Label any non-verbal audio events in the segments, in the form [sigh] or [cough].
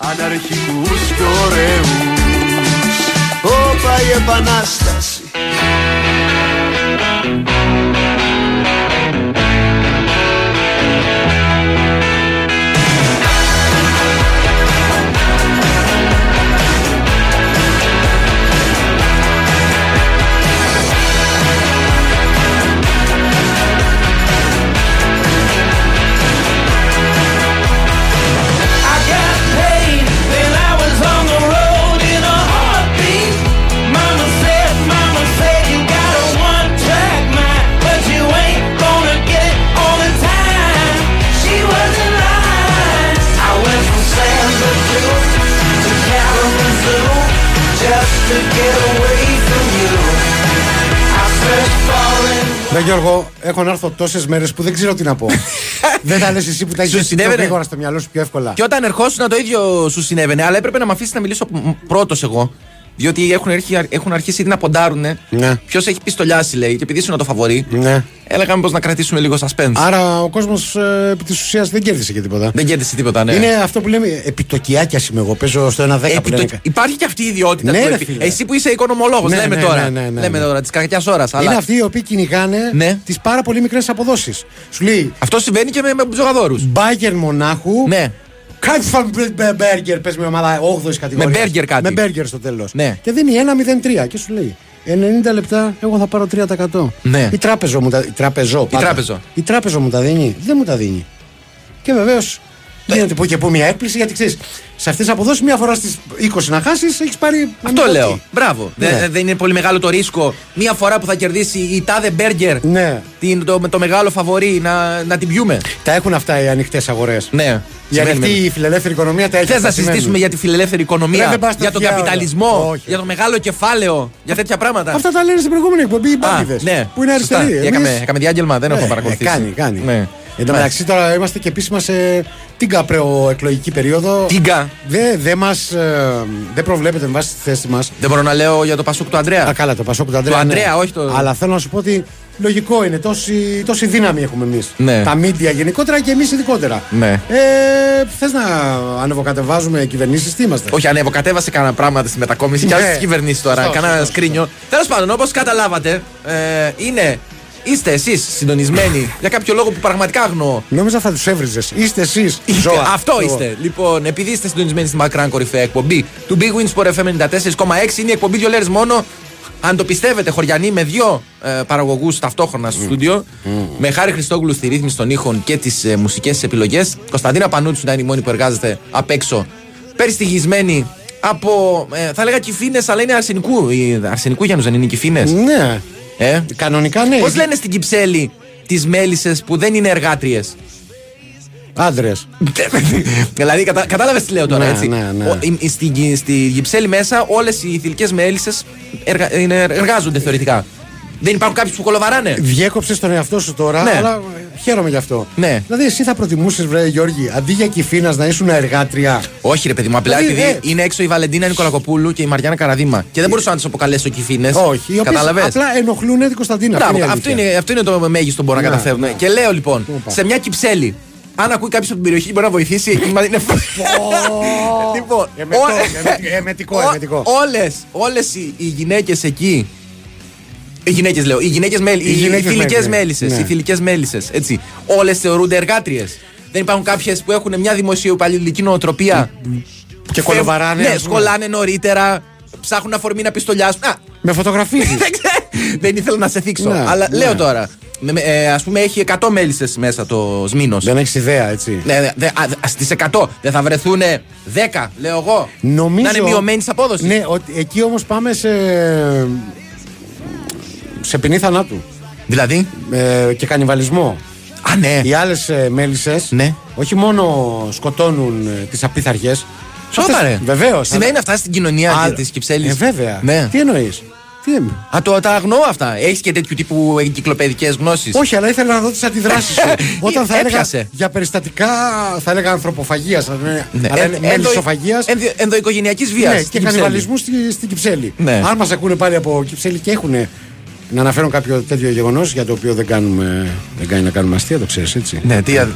αναρχικούς και ωραίους Όπα η επανάσταση Ναι, Γιώργο, έχω να έρθω τόσες μέρες που δεν ξέρω τι να πω. [laughs] δεν θα λες εσύ που τα Σου έχει πιο συνέβαινε; γρήγορα στο μυαλό σου πιο εύκολα. Και όταν ερχόσουν το ίδιο σου συνέβαινε, αλλά έπρεπε να με αφήσεις να μιλήσω πρώτος εγώ. Διότι έχουν, έρχει- έχουν αρχίσει ήδη να ποντάρουν. Ναι. Ποιος έχει πιστολιάσει, λέει, και επειδή ήσουν το φαβορή, Ναι. έλεγαμε πω να κρατήσουμε λίγο suspense. Άρα ο κόσμος επί της ουσίας δεν κέρδισε και τίποτα. Δεν κέρδισε τίποτα, ναι. Είναι αυτό που λέμε επιτοκιάκια είμαι εγώ. Παίζω στο 1-10 που Επί το- λένε. Υπάρχει και αυτή η ιδιότητα. Ναι, του ρε επι- φίλε. Εσύ που είσαι οικονομολόγος, Ναι, λέμε ναι, τώρα. ναι, ναι, ναι, λέμε ναι. τώρα της κακιάς ώρας. Είναι αυτοί οι οποίοι κυνηγάνε Ναι. τις πάρα πολύ μικρές αποδόσεις. Σου λέει Αυτό συμβαίνει και με, με τζογαδόρου. Μπάγκερ Μονάχου. Ναι. Κάτι φαν μπέργκερ, πες με ομάδα 8η κατηγορίας. Με μπέργκερ κάτι. Με μπέργκερ στο τέλος. Ναι. Και δίνει 1-0-3 και σου λέει 90 λεπτά, εγώ θα πάρω 3%. Ναι. Η τράπεζο μου τα, η τράπεζο, πάντα. τράπεζο. Η τράπεζο μου τα δίνει. Δεν μου τα δίνει. Και βεβαίως γίνεται που και που μια έκπληξη γιατί ξέρεις, σε αυτές τις αποδόσεις μία φορά στις 20 να χάσεις, έχεις πάρει. Αυτό ένα λέω. κόκκι. Μπράβο. Ναι. Δεν, δεν είναι πολύ μεγάλο το ρίσκο μία φορά που θα κερδίσει η τάδε μπέργκερ Ναι. την, το, με το μεγάλο φαβορή να, να την πιούμε. Τα έχουν αυτά οι ανοιχτές αγορές. Ναι. Η Σημαίνει ανοιχτή με- η φιλελεύθερη οικονομία τα έχει. Θες αυτά να σημαίνουν. συζητήσουμε για τη φιλελεύθερη οικονομία, Ρε, δεν πας στα για τον αυτιά όλα. καπιταλισμό, Όχι. για το μεγάλο κεφάλαιο, για τέτοια πράγματα. Αυτά τα λένε στην προηγούμενη εκπομπή οι Α, μπάγκιδες, ναι. Που είναι Σωστά. αριστεροί. Έκαμε, Εμείς- έκαμε διάγγελμα, δεν Ναι, έχω παρακολουθήσει. ε, κάνει, κάνει. Ναι. Εν τω μεταξύ τώρα είμαστε και επίσημα σε την καπρεοεκλογική περίοδο. Τίγκα. Δεν δε μας, ε, δεν προβλέπεται με βάση τη θέση μας. Δεν μπορώ να λέω για το Πασούκ του Αντρέα. Α, καλά, το Πασόκ του Αντρέα. Του ναι. Αντρέα, όχι το- Αλλά θέλω να σου πω ότι λογικό είναι. Τόση, τόση δύναμη έχουμε εμείς. Ναι. Τα μίντια γενικότερα και εμείς ειδικότερα. Ναι. Ε, Θες να ανεβοκατεβάζουμε κυβερνήσεις, τι είμαστε; Όχι, ανέβω, κατέβασε κανένα πράγματα στη μετακόμισης και Ναι. άλλες στι κυβερνήσεις τώρα. Σωστό, Κάνα σωστό, σκρίνιο. Τέλος πάντων, όπως καταλάβατε, ε, είναι. Είστε εσείς συντονισμένοι για κάποιο λόγο που πραγματικά αγνοώ. Νόμιζα θα τους έβριζες. Είστε εσείς. Είστε- Αυτό είστε. Λοιπόν, επειδή είστε συντονισμένοι στη μακράν κορυφαία εκπομπή του Big Wins Sport FM 94,6, είναι η εκπομπή δύο λέρες μόνο. Αν το πιστεύετε, χωριανοί με δύο ε, παραγωγούς ταυτόχρονα στο στούντιο, με Χάρη Χριστόγλου στη ρύθμιση των ήχων και τις ε, μουσικές επιλογές. Κωνσταντίνα Πανούτσου να είναι η μόνη που εργάζεται απ' έξω. Περιστοιχισμένη από, ε, θα έλεγα κυφίνε, αλλά είναι αρσενικού. Οι αρσενικού Γιάννου δεν είναι οι κυφίνε. Ναι. Ε; Κανονικά ναι. Πώς λένε στην Κυψέλη τις μέλισσες που δεν είναι εργάτριες; Άντρες. [laughs] δηλαδή, κατα, κατάλαβες τι λέω τώρα, Ναι, έτσι. ναι, ναι. Ο- η- η- στη, γι- στη γυψέλη μέσα όλες οι θηλυκές μέλισσες εργα, είναι- εργάζονται θεωρητικά. Δεν υπάρχουν κάποιοι που κολοβαράνε; Διέκοψε τον εαυτό σου τώρα, Ναι. αλλά ε, χαίρομαι γι' αυτό. Ναι. Δηλαδή, εσύ θα προτιμούσες, βρε Γιώργη, αντί για κυφίνα να ήσουν εργάτρια; Όχι, ρε παιδί μου, απλά Δηλαδή, επειδή ε. είναι έξω η Βαλεντίνα Νικολακοπούλου και η Μαριάννα Καραδίμα. Και δεν μπορούσα να τις αποκαλέσω κυφίνε. Όχι, οι οποίες Κατάλαβες; απλά ενοχλούν την Κωνσταντίνα. Μπράβο, αυτή η αυτό αλήθεια. είναι, αυτό είναι το μέγιστο που μπορώ να Ναι, καταφέρουμε. ναι. Και λέω λοιπόν, Οπα. σε μια κυψέλη, αν ακούει κάποιος από την περιοχή και μπορεί να βοηθήσει, εκεί μα είναι. λοιπόν, Εμετό, ο- εμετικό, εμετικό, Ο- εμετικό. Όλες, όλες οι, οι γυναίκες εκεί οι γυναίκες λέω, οι γυναίκες μέλη, οι, Οι γυναίκες θηλυκές μέλη, ναι. μέλισσες, Ναι. οι θηλυκές μέλισσες, έτσι. Όλες θεωρούνται εργάτριες. Δεν υπάρχουν κάποιες που έχουν μια δημοσιοπαλληλική νοοτροπία. Και κολοβαράνε. Ναι, ας πούμε. σκολάνε νωρίτερα, ψάχνουν αφορμή να πιστολιάσουν. Α, Με φωτογραφίζεις. δεν [laughs] ξέρω. Δεν ήθελα να σε θίξω. Ναι, αλλά ναι. λέω τώρα. με- με- ε, ας πούμε έχει 100 μέλισσες μέσα το Σμήνος. Δεν έχεις ιδέα, έτσι. Ναι, ναι, δε, α, α, στις 100 δεν θα βρεθούν 10, λέω εγώ. Νομίζω. Να είναι μειωμένης απόδοσης. Ναι, ότι εκεί όμως πάμε σε. Σε ποινή θανάτου. Δηλαδή; Ε, και κανιβαλισμό. Α, ναι. Οι άλλες μέλισσες Ναι. όχι μόνο σκοτώνουν ε, τις απίθαρχε. Σώπα, ρε. Βεβαίως. Σημαίνει αυτά στην κοινωνία της Κυψέλη. Ε, βέβαια. Ναι. Τι εννοείς; Τι εννοείς; Α, το, τα αγνοώ αυτά. Έχεις και τέτοιου τύπου εγκυκλοπαιδικές γνώσεις. Όχι, αλλά ήθελα να δω τις αντιδράσεις σου. [laughs] Όταν θα έλεγα Έπιασε. για περιστατικά, θα έλεγα ανθρωποφαγίας. Ναι. Αλλά είναι Εν- ενδο- μέλισσοφαγία. ενδο- ενδοοικογενειακή βίας. Ναι, και κανιβαλισμού στη, στην Κυψέλη. Ναι. Αν μας ακούνε πάλι από Κυψέλη και έχουν να αναφέρουν κάποιο τέτοιο γεγονός για το οποίο δεν, κάνουμε, δεν κάνει να κάνουμε αστεία, το ξέρεις έτσι. Ναι, τι. α-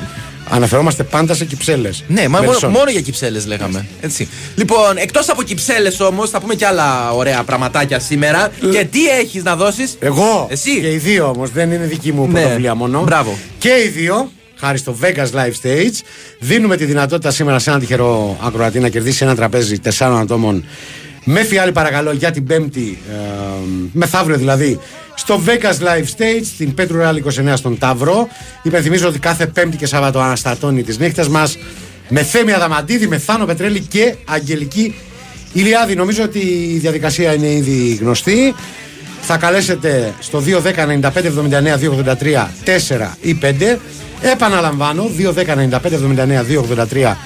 Αναφερόμαστε πάντα σε κυψέλες. Ναι, μα μόνο, μόνο για κυψέλες λέγαμε. Έτσι. Λοιπόν, εκτός από κυψέλες όμως, θα πούμε και άλλα ωραία πραγματάκια σήμερα. Και τι έχεις να δώσεις; Εγώ. Εσύ. Και οι δύο όμως, δεν είναι δική μου Ναι. πρωτοβουλία μόνο. Μπράβο. Και οι δύο, χάρη στο Vegas Live Stage, δίνουμε τη δυνατότητα σήμερα σε έναν τυχερό ακροατή να κερδίσει ένα τραπέζι τεσσάρων ατόμων με φιάλη παρακαλώ για την Πέμπτη, ε, μεθαύριο δηλαδή, στο Vegas Live Stage, στην Πέτρου Ρεάλ 29 στον Ταύρο. Υπενθυμίζω ότι κάθε Πέμπτη και Σάββατο αναστατώνει τις νύχτες μας με Θέμη Αδαμαντίδη, με Θάνο Πετρέλη και Αγγελική Ηλιάδη. Νομίζω ότι η διαδικασία είναι ήδη γνωστή. Θα καλέσετε στο 210 95 79 283 4 ή 5. Επαναλαμβάνω, 210 95 79 283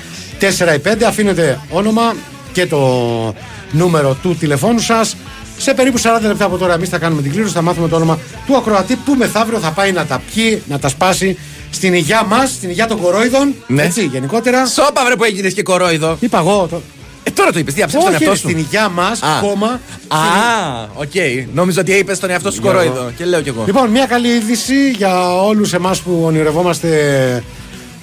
4 ή 5. Αφήνετε όνομα και το νούμερο του τηλεφώνου σας. Σε περίπου 40 λεπτά από τώρα, εμείς θα κάνουμε την κλήρωση. Θα μάθουμε το όνομα του ακροατή που μεθαύριο θα πάει να τα πιει, να τα σπάσει στην υγειά μας, στην υγειά των κορόιδων. Ναι. Έτσι, γενικότερα. Σώπα βρε που έγινες και κορόιδο. Είπα εγώ. Το... Ε, τώρα το είπες, τι αψέψε τον Όχι, εαυτό ρε, σου; στην υγειά μας, Α. κόμμα. Α, οκ. Νόμιζα ότι είπες τον εαυτό σου κορόιδο. Και λέω κι εγώ. Λοιπόν, μια καλή είδηση για όλους εμάς που ονειρευόμαστε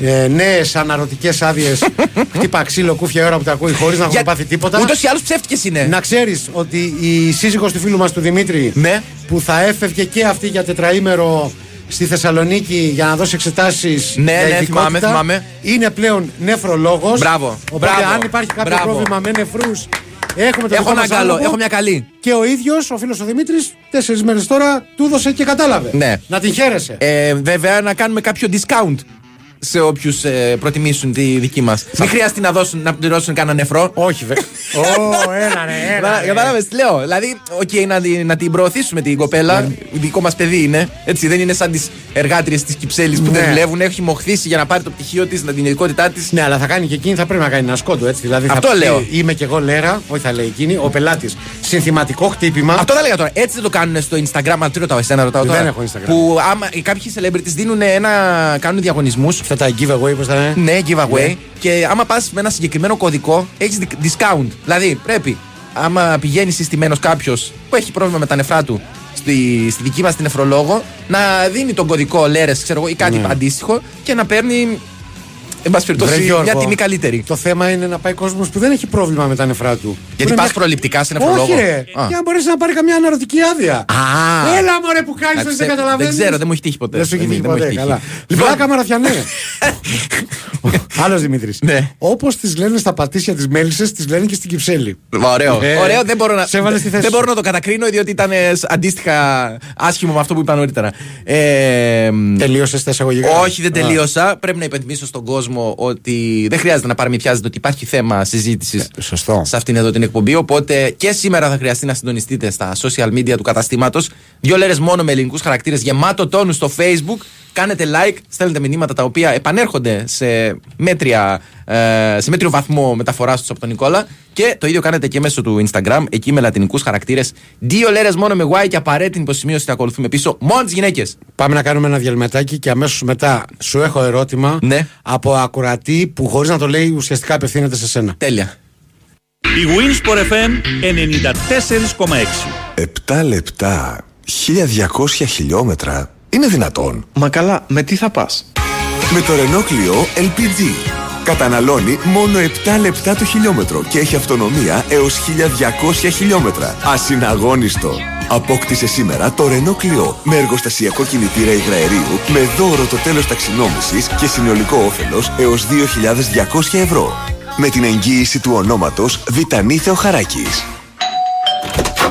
ε, νέες αναρρωτικές άδειες. [laughs] χτύπα ξύλο, κούφια η ώρα που τα ακούει χωρίς να έχουν πάθει τίποτα. Ούτως ή άλλως ψεύτικες είναι. Να ξέρεις ότι η σύζυγος του φίλου μας του Δημήτρη Ναι. που θα έφευγε και αυτή για τετραήμερο στη Θεσσαλονίκη για να δώσει εξετάσεις. Ναι, ναι, θυμάμαι, θυμάμαι. Είναι πλέον νεφρολόγος. Μπράβο, Οπότε, μπράβο, αν υπάρχει κάποιο μπράβο. πρόβλημα με νεφρούς, έχουμε το Έχω δικό ένα μας καλό, άλογο. έχω μια καλή. Και ο ίδιος, ο φίλος ο Δημήτρης, τέσσερις μέρες τώρα του έδωσε και κατάλαβε. Ναι. Να την χαίρεσαι. Ε, βέβαια να κάνουμε κάποιο discount σε όποιους ε, προτιμήσουν τη δική μας. Μην χρειάζεται να, δώσουν, να πληρώσουν κανένα νεφρό. Όχι, βέβαια. Ω, ένα, ρε, ένα. ρε. Κατάλαβε τι λέω. Δηλαδή, οκ, να, τη- να την προωθήσουμε την κοπέλα. Δικό μας παιδί είναι. Έτσι, δεν είναι σαν τις εργάτριες της Κυψέλης που δεν Ναι. δουλεύουν. Έχει μοχθήσει για να πάρει το πτυχίο της, την ειδικότητά της. Ναι, αλλά θα κάνει και εκείνη, θα πρέπει να κάνει ένα σκόντο έτσι. Δηλαδή Αυτό θα πει, λέω. Είμαι και εγώ λέρα, όχι θα λέει εκείνη, ο πελάτης. Συνθηματικό χτύπημα. Αυτό θα έλεγα τώρα. Έτσι δεν το κάνουν στο Instagram. Αν τι ρωτάω, εσένα ρωτάω Δεν τώρα. έχω Instagram. Που άμα κάποιοι celebrities δίνουν ένα. κάνουν διαγωνισμούς. Αυτά τα giveaway, πώς θα είναι. Ναι, giveaway. Ναι. Και άμα πας με ένα συγκεκριμένο κωδικό, έχεις discount. Δηλαδή, πρέπει, άμα πηγαίνεις συστημένος κάποιος που έχει πρόβλημα με τα νεφρά του στη, στη δική μας την νεφρολόγο, να δίνει τον κωδικό λέρες, ξέρω εγώ, ή κάτι Ναι. αντίστοιχο και να παίρνει. Εν πάση Βρε, περιπτώσει, Γιώργο, μια τιμή καλύτερη. Το θέμα είναι να πάει κόσμος που δεν έχει πρόβλημα με τα νεφρά του. Γιατί Μπορεί πας να- προληπτικά σε νεφρολόγο. Όχι, ρε. Α. Για να μπορέσει να πάρει καμιά αναρωτική άδεια. Α. Έλα, μωρέ που κάνεις, Εντάξει, δεν δεν- καταλαβαίνεις. δεν ξέρω, δεν μου έχει τύχει ποτέ. Δεν σου έχει Δεν- τύχει δεν μου ποτέ. έχει τύχει. Καλά. Λοιπόν. Βλάκα μαραθιανέ. [laughs] Άλλος Δημήτρης. Ναι. Όπως τις λένε στα πατήσια της Μέλισσε, τις λένε και στην Κυψέλη. Ωραίο. Ε, Ωραίο, δεν μπορώ, να, σε έβαλες στη θέση δεν σου. μπορώ να το κατακρίνω διότι ήταν ε, σ- αντίστοιχα άσχημο με αυτό που είπα νωρίτερα. Ε, μ, Τελείωσες τα εισαγωγικά. όχι, δεν τελείωσα. Πρέπει να υπενθυμίσω στον κόσμο ότι δεν χρειάζεται να παραμυθιάζετε ότι υπάρχει θέμα συζήτησης Ε, σωστό. σε αυτήν εδώ την εκπομπή. Οπότε και σήμερα θα χρειαστεί να συντονιστείτε στα social media του καταστήματος. Δύο λέρες μόνο με ελληνικούς χαρακτήρες γεμάτο τόνους στο Facebook. Κάνετε like, στέλνετε μηνύματα τα οποία επανέρχονται σε, μέτρια, ε, σε μέτριο βαθμό μεταφοράς τους από τον Νικόλα. Και το ίδιο κάνετε και μέσω του Instagram, εκεί με λατινικούς χαρακτήρες. Δύο λέρες μόνο με Y και απαραίτητη υποσημείωση θα ακολουθούμε πίσω. Μόνο τις γυναίκες. Πάμε να κάνουμε ένα διαλυματάκι και αμέσως μετά σου έχω ερώτημα Ναι. από ακουρατή που χωρίς να το λέει ουσιαστικά απευθύνεται σε σένα. Τέλεια. Η Winsport FM 94,6. 7 λεπτά, 1200 χιλιόμετρα. Είναι δυνατόν. Μα καλά, με τι θα πας; Με το Renault Clio LPG. Καταναλώνει μόνο 7 λεπτά το χιλιόμετρο και έχει αυτονομία έως 1200 χιλιόμετρα. Ασυναγώνιστο. Απόκτησε σήμερα το Renault Clio με εργοστασιακό κινητήρα υγραερίου με δώρο το τέλος ταξινόμησης και συνολικό όφελος έως 2.200 ευρώ. Με την εγγύηση του ονόματος Βιτανή Θεοχαράκης.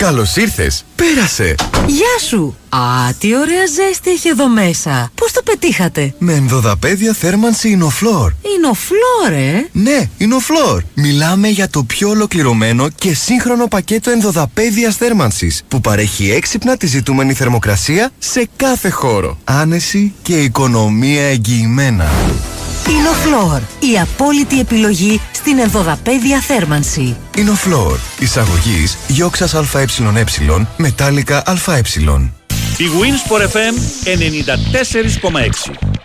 Καλώς ήρθες. Πέρασε. Γεια σου! Α, τι ωραία ζέστη έχει εδώ μέσα. Πώς το πετύχατε; Με ενδοδαπέδια θέρμανση Ινοφλόρ. Είναι ο Φλόρε. Ναι, Ινοφλόρ. Μιλάμε για το πιο ολοκληρωμένο και σύγχρονο πακέτο ενδοδαπέδιας θέρμανσης που παρέχει έξυπνα τη ζητούμενη θερμοκρασία σε κάθε χώρο. Άνεση και οικονομία εγγυημένα. Είναι ο Φλόρ. Η απόλυτη επιλογή στην ενδοδαπέδια θέρμανση. Ινοφλόρ. Εισαγωγής γιόξας ΑΕ μετάλλικα ΑΕ. Η Winsport FM 94,6.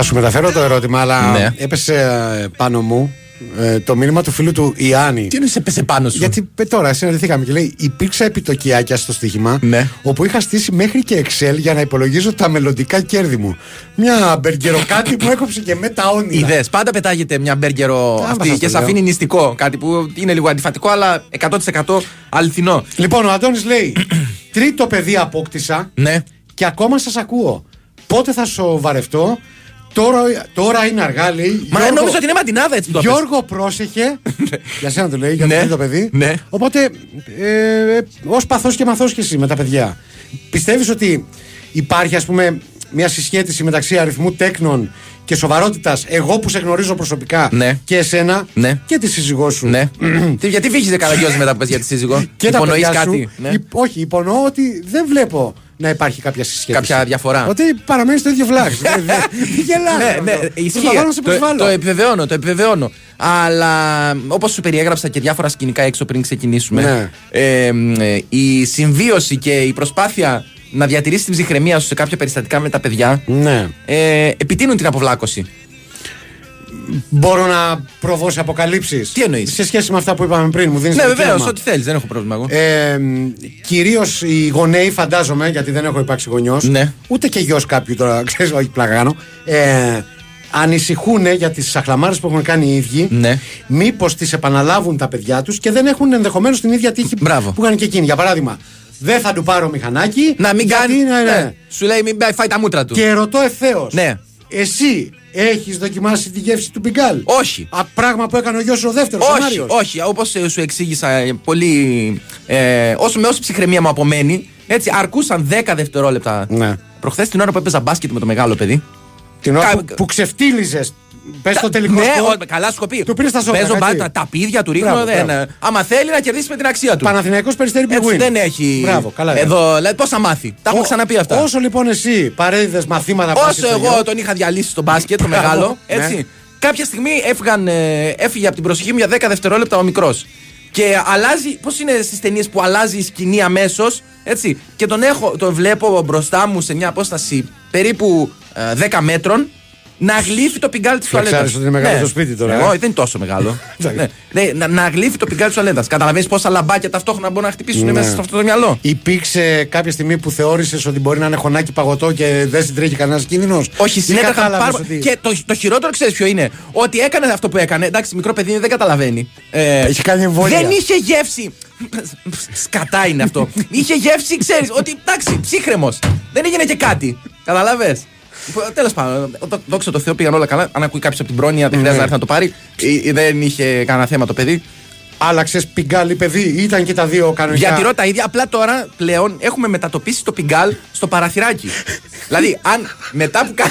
Θα σου μεταφέρω το ερώτημα, αλλά Ναι. έπεσε ε, πάνω μου ε, το μήνυμα του φίλου του Ιάννη. Τι είναι σε πέσε πάνω σου; Γιατί πε, τώρα συναντηθήκαμε και λέει: Υπήρξε επιτοκιάκια στο στοίχημα Ναι. όπου είχα στήσει μέχρι και Excel για να υπολογίζω τα μελλοντικά κέρδη μου. Μια μπεργκεροκάτι που έκοψε και με τα όνειρα. Ιδέες. Πάντα πετάγεται μια μπέργκερο Άμα αυτή σας και το σε λέω. αφήνει νηστικό. Κάτι που είναι λίγο αντιφατικό, αλλά 100% αληθινό. Λοιπόν, ο Αντώνης λέει: Τρίτο παιδί απόκτησα Ναι. και ακόμα σας ακούω. Πότε θα σοβαρευτώ. Τώρα, τώρα είναι αργά, λέει. Μα Γιώργο- νόμιζα ότι είναι ματινάδα έτσι το Γιώργο, πρόσεχε. [laughs] για σένα το λέει, για το Ναι, τρίτο παιδί. ναι. Οπότε, ε, ε, ως παθός και μαθός και εσύ με τα παιδιά. Πιστεύεις ότι υπάρχει, ας πούμε, μια συσχέτιση μεταξύ αριθμού τέκνων και σοβαρότητας, εγώ που σε γνωρίζω προσωπικά Ναι. και εσένα Ναι. και τη σύζυγό σου; Ναι. [clears throat] Τι- Γιατί φύγεις καραγκιόζη μετά που πες για τη σύζυγο; Και τα Υπονοείς παιδιά κάτι. σου. Ναι. Υ- όχι, υπονοώ ότι δεν βλέπω να υπάρχει κάποια συσχέτιση. Κάποια διαφορά. Ότι παραμένει στο ίδιο βλάξ. [laughs] Δεν- δεν- Μην γελάς, ναι, ναι, αυτό. ισχύει. Προσπαθώ να σε Το, προσβάλλω. το επιβεβαιώνω, το επιβεβαιώνω. Αλλά όπως σου περιέγραψα και διάφορα σκηνικά έξω πριν ξεκινήσουμε, Ναι. ε, μ, ε, η συμβίωση και η προσπάθεια να διατηρήσει την ψυχραιμία σου σε κάποια περιστατικά με τα παιδιά Ναι. ε, επιτείνουν την αποβλάκωση. Μπορώ να προβώ σε αποκαλύψεις. Τι εννοείς; Σε σχέση με αυτά που είπαμε πριν, μου δίνεις ναι, βεβαίως, ό,τι θέλεις, δεν έχω πρόβλημα εγώ. Ε, Κυρίως οι γονέοι, φαντάζομαι, γιατί δεν έχω υπάρξει γονιός, Ναι. ούτε και γιος κάποιου τώρα, [laughs] ξέρεις, όχι πλάκα κάνω. Ε, ανησυχούν για τις σαχλαμάρε που έχουν κάνει οι ίδιοι. Ναι. Μήπως τις επαναλάβουν τα παιδιά τους και δεν έχουν ενδεχομένως την ίδια τύχη Μπράβο. που κάνουν και εκείνοι. Για παράδειγμα, δεν θα του πάρω μηχανάκι. Να μην γιατί, κάνει. ναι, ναι. ναι. Σου λέει μην πάει- φάει τα μούτρα του. Και ρωτώ ευθέως. Ναι. Εσύ έχεις δοκιμάσει τη γεύση του μπιγκάλ; Όχι. Α, πράγμα που έκανε ο γιος ο δεύτερος. Όχι, όχι. Όπως σου εξήγησα ε, πολύ. Ε, όσο με όση ψυχραιμία μου απομένει, έτσι αρκούσαν 10 δευτερόλεπτα. Ναι. Προχθές την ώρα που έπαιζα μπάσκετ με το μεγάλο παιδί. Την ώρα Κα- που, που ξεφτύλιζες. Πες το τελικό ναι, σκορ. ο- καλά σου έχω πει. Του πήρες τα σόβρα, Παίζω έτσι. μπα- τα, τα πίδια του ρίχνω. Μπράβο, δεν, μπράβο. ε, άμα θέλει να κερδίσει με την αξία του. Παναθηναϊκός περιστέρι big Έτσι win. δεν έχει. Μπράβο, καλά. έκανε. Εδώ, δηλαδή, πώ θα μάθει. Τα έχουμε Ω- ξαναπεί αυτά. Όσο λοιπόν εσύ παρέδιδες μαθήματα Όσο μπάσκετ στο εγώ γιο, τον είχα διαλύσει στο μπάσκετ, το Μπράβο, μεγάλο, ναι. έτσι. Κάποια στιγμή έφυγαν, ε, έφυγε από την προσοχή μου για 10 δευτερόλεπτα ο μικρός. Και αλλάζει, πώς είναι στις ταινίες που αλλάζει η σκηνή αμέσως, έτσι. Και τον, έχω, τον βλέπω μπροστά μου σε μια απόσταση περίπου ε, 10 μέτρων να γλύφει το πιγκάλι της τουαλέτας. ξέρεις ότι είναι μεγάλο το σπίτι τώρα, Εγώ, ε; δεν είναι τόσο μεγάλο. [laughs] ναι. Ναι, να, να γλύφει το πιγκάλι της τουαλέτας. Καταλαβαίνεις πόσα λαμπάκια ταυτόχρονα μπορούν να χτυπήσουν Ναι. μέσα σε αυτό το μυαλό. Υπήρξε κάποια στιγμή που θεώρησες ότι μπορεί να είναι χωνάκι παγωτό και δεν συντρέχει κανένας κίνδυνος; Όχι, συνέτρεχαν κατάλαβες πάρα ότι... Και το, το χειρότερο ξέρεις ποιο είναι; Ότι έκανε αυτό που έκανε. Εντάξει, μικρό παιδί είναι, δεν καταλαβαίνει. Ε, Έχει κάνει εμβόλια. Δεν είχε γεύση. Σκατά είναι αυτό. [laughs] είχε γεύση, ξέρεις. Ότι εντάξει, ψύχρεμος. Δεν έγινε και κάτι. Καταλαβέ. Τέλος πάντων, δο- δόξα τω Θεώ πήγαν όλα καλά. Αν ακούει κάποιος από την πρόνοια, δεν χρειάζεται να έρθει να το πάρει. Ε, ε, Δεν είχε κανένα θέμα το παιδί. Άλλαξες πιγκάλι παιδί, ήταν και τα δύο κανονικά. Διατηρώ τα ίδια. Απλά τώρα πλέον έχουμε μετατοπίσει το πιγκάλ στο παραθυράκι. [laughs] δηλαδή, αν μετά που, κα...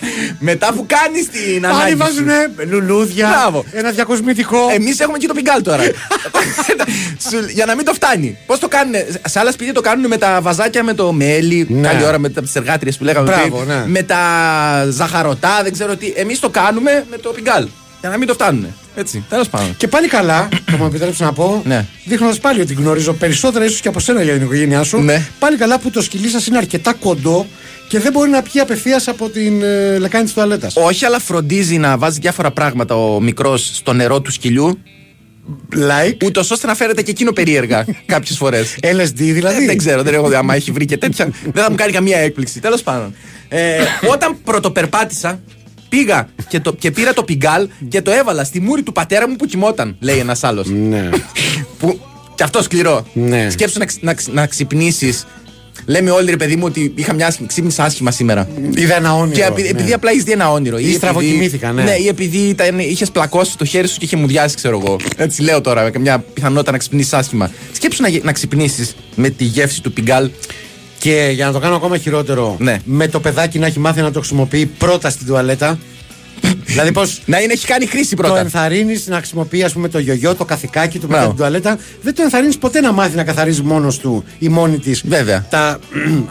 [laughs] μετά που κάνεις την Πάλι ανάγκη. βάζουν λουλούδια, Μπράβο. ένα διακοσμητικό. Εμείς έχουμε εκεί το πιγκάλ τώρα. [laughs] Σου- Για να μην το φτάνει. Πώς το κάνουν, σε άλλα σπίτια το κάνουν με τα βαζάκια με το μέλι. Ναι. Καλή ώρα με τις εργάτριες που λέγαμε Μπράβο, πριν. ναι. Με τα ζαχαρωτά, δεν ξέρω τι. Εμείς το κάνουμε με το πιγκάλ. Για να μην το φτάνουν. Έτσι, τέλος πάντων. Και πάλι καλά, θα μου επιτρέψεις να πω, Ναι. δείχνοντας πάλι ότι γνωρίζω περισσότερα ίσως και από σένα για την οικογένειά σου. Ναι. Πάλι καλά που το σκυλί σας είναι αρκετά κοντό και δεν μπορεί να πιει απευθείας από την ε, λεκάνη της τουαλέτας. Όχι, αλλά φροντίζει να βάζει διάφορα πράγματα ο μικρός στο νερό του σκυλιού. Like. Ούτως ώστε να φέρεται και εκείνο περίεργα [laughs] κάποιες φορές. LSD δηλαδή. Ε, δεν ξέρω, δεν έχω δει άμα έχει βρει και τέτοια. δεν θα μου κάνει καμία έκπληξη. Τέλος πάντων. Ε, όταν πρωτοπερπάτησα, πήγα και, το, και πήρα το πιγκάλ και το έβαλα στη μούρη του πατέρα μου που κοιμόταν, λέει ένας άλλος. Ναι. που, και αυτό σκληρό. Ναι. Σκέψου να, ξ- να, ξ- να ξυπνήσεις. Λέμε όλοι ρε παιδί μου ότι είχα μια άσχημη, ξύπνησα άσχημα σήμερα. Είδα ένα όνειρο. Και επει- ναι. επειδή απλά έχει δει ένα όνειρο. Ή στραβοκοιμήθηκα, ναι. Ναι, ή επειδή είχες πλακώσει το χέρι σου και είχε μουδιάσει, ξέρω εγώ. Έτσι λέω τώρα, με μια πιθανότητα να ξυπνήσεις άσχημα. Σκέψου να, γε- να ξυπνήσεις με τη γεύση του πιγκάλ. Και για να το κάνω ακόμα χειρότερο, Ναι. με το παιδάκι να έχει μάθει να το χρησιμοποιεί πρώτα στην τουαλέτα. δηλαδή πώς. Να είναι, έχει κάνει χρήση Το πρώτα. ενθαρρύνεις να χρησιμοποιεί ας πούμε, το γιογιό, το καθηκάκι του μετά Μπράβο. την τουαλέτα. Δεν το ενθαρρύνεις ποτέ να μάθει να καθαρίζεις μόνος του ή μόνη της. Βέβαια. Τα...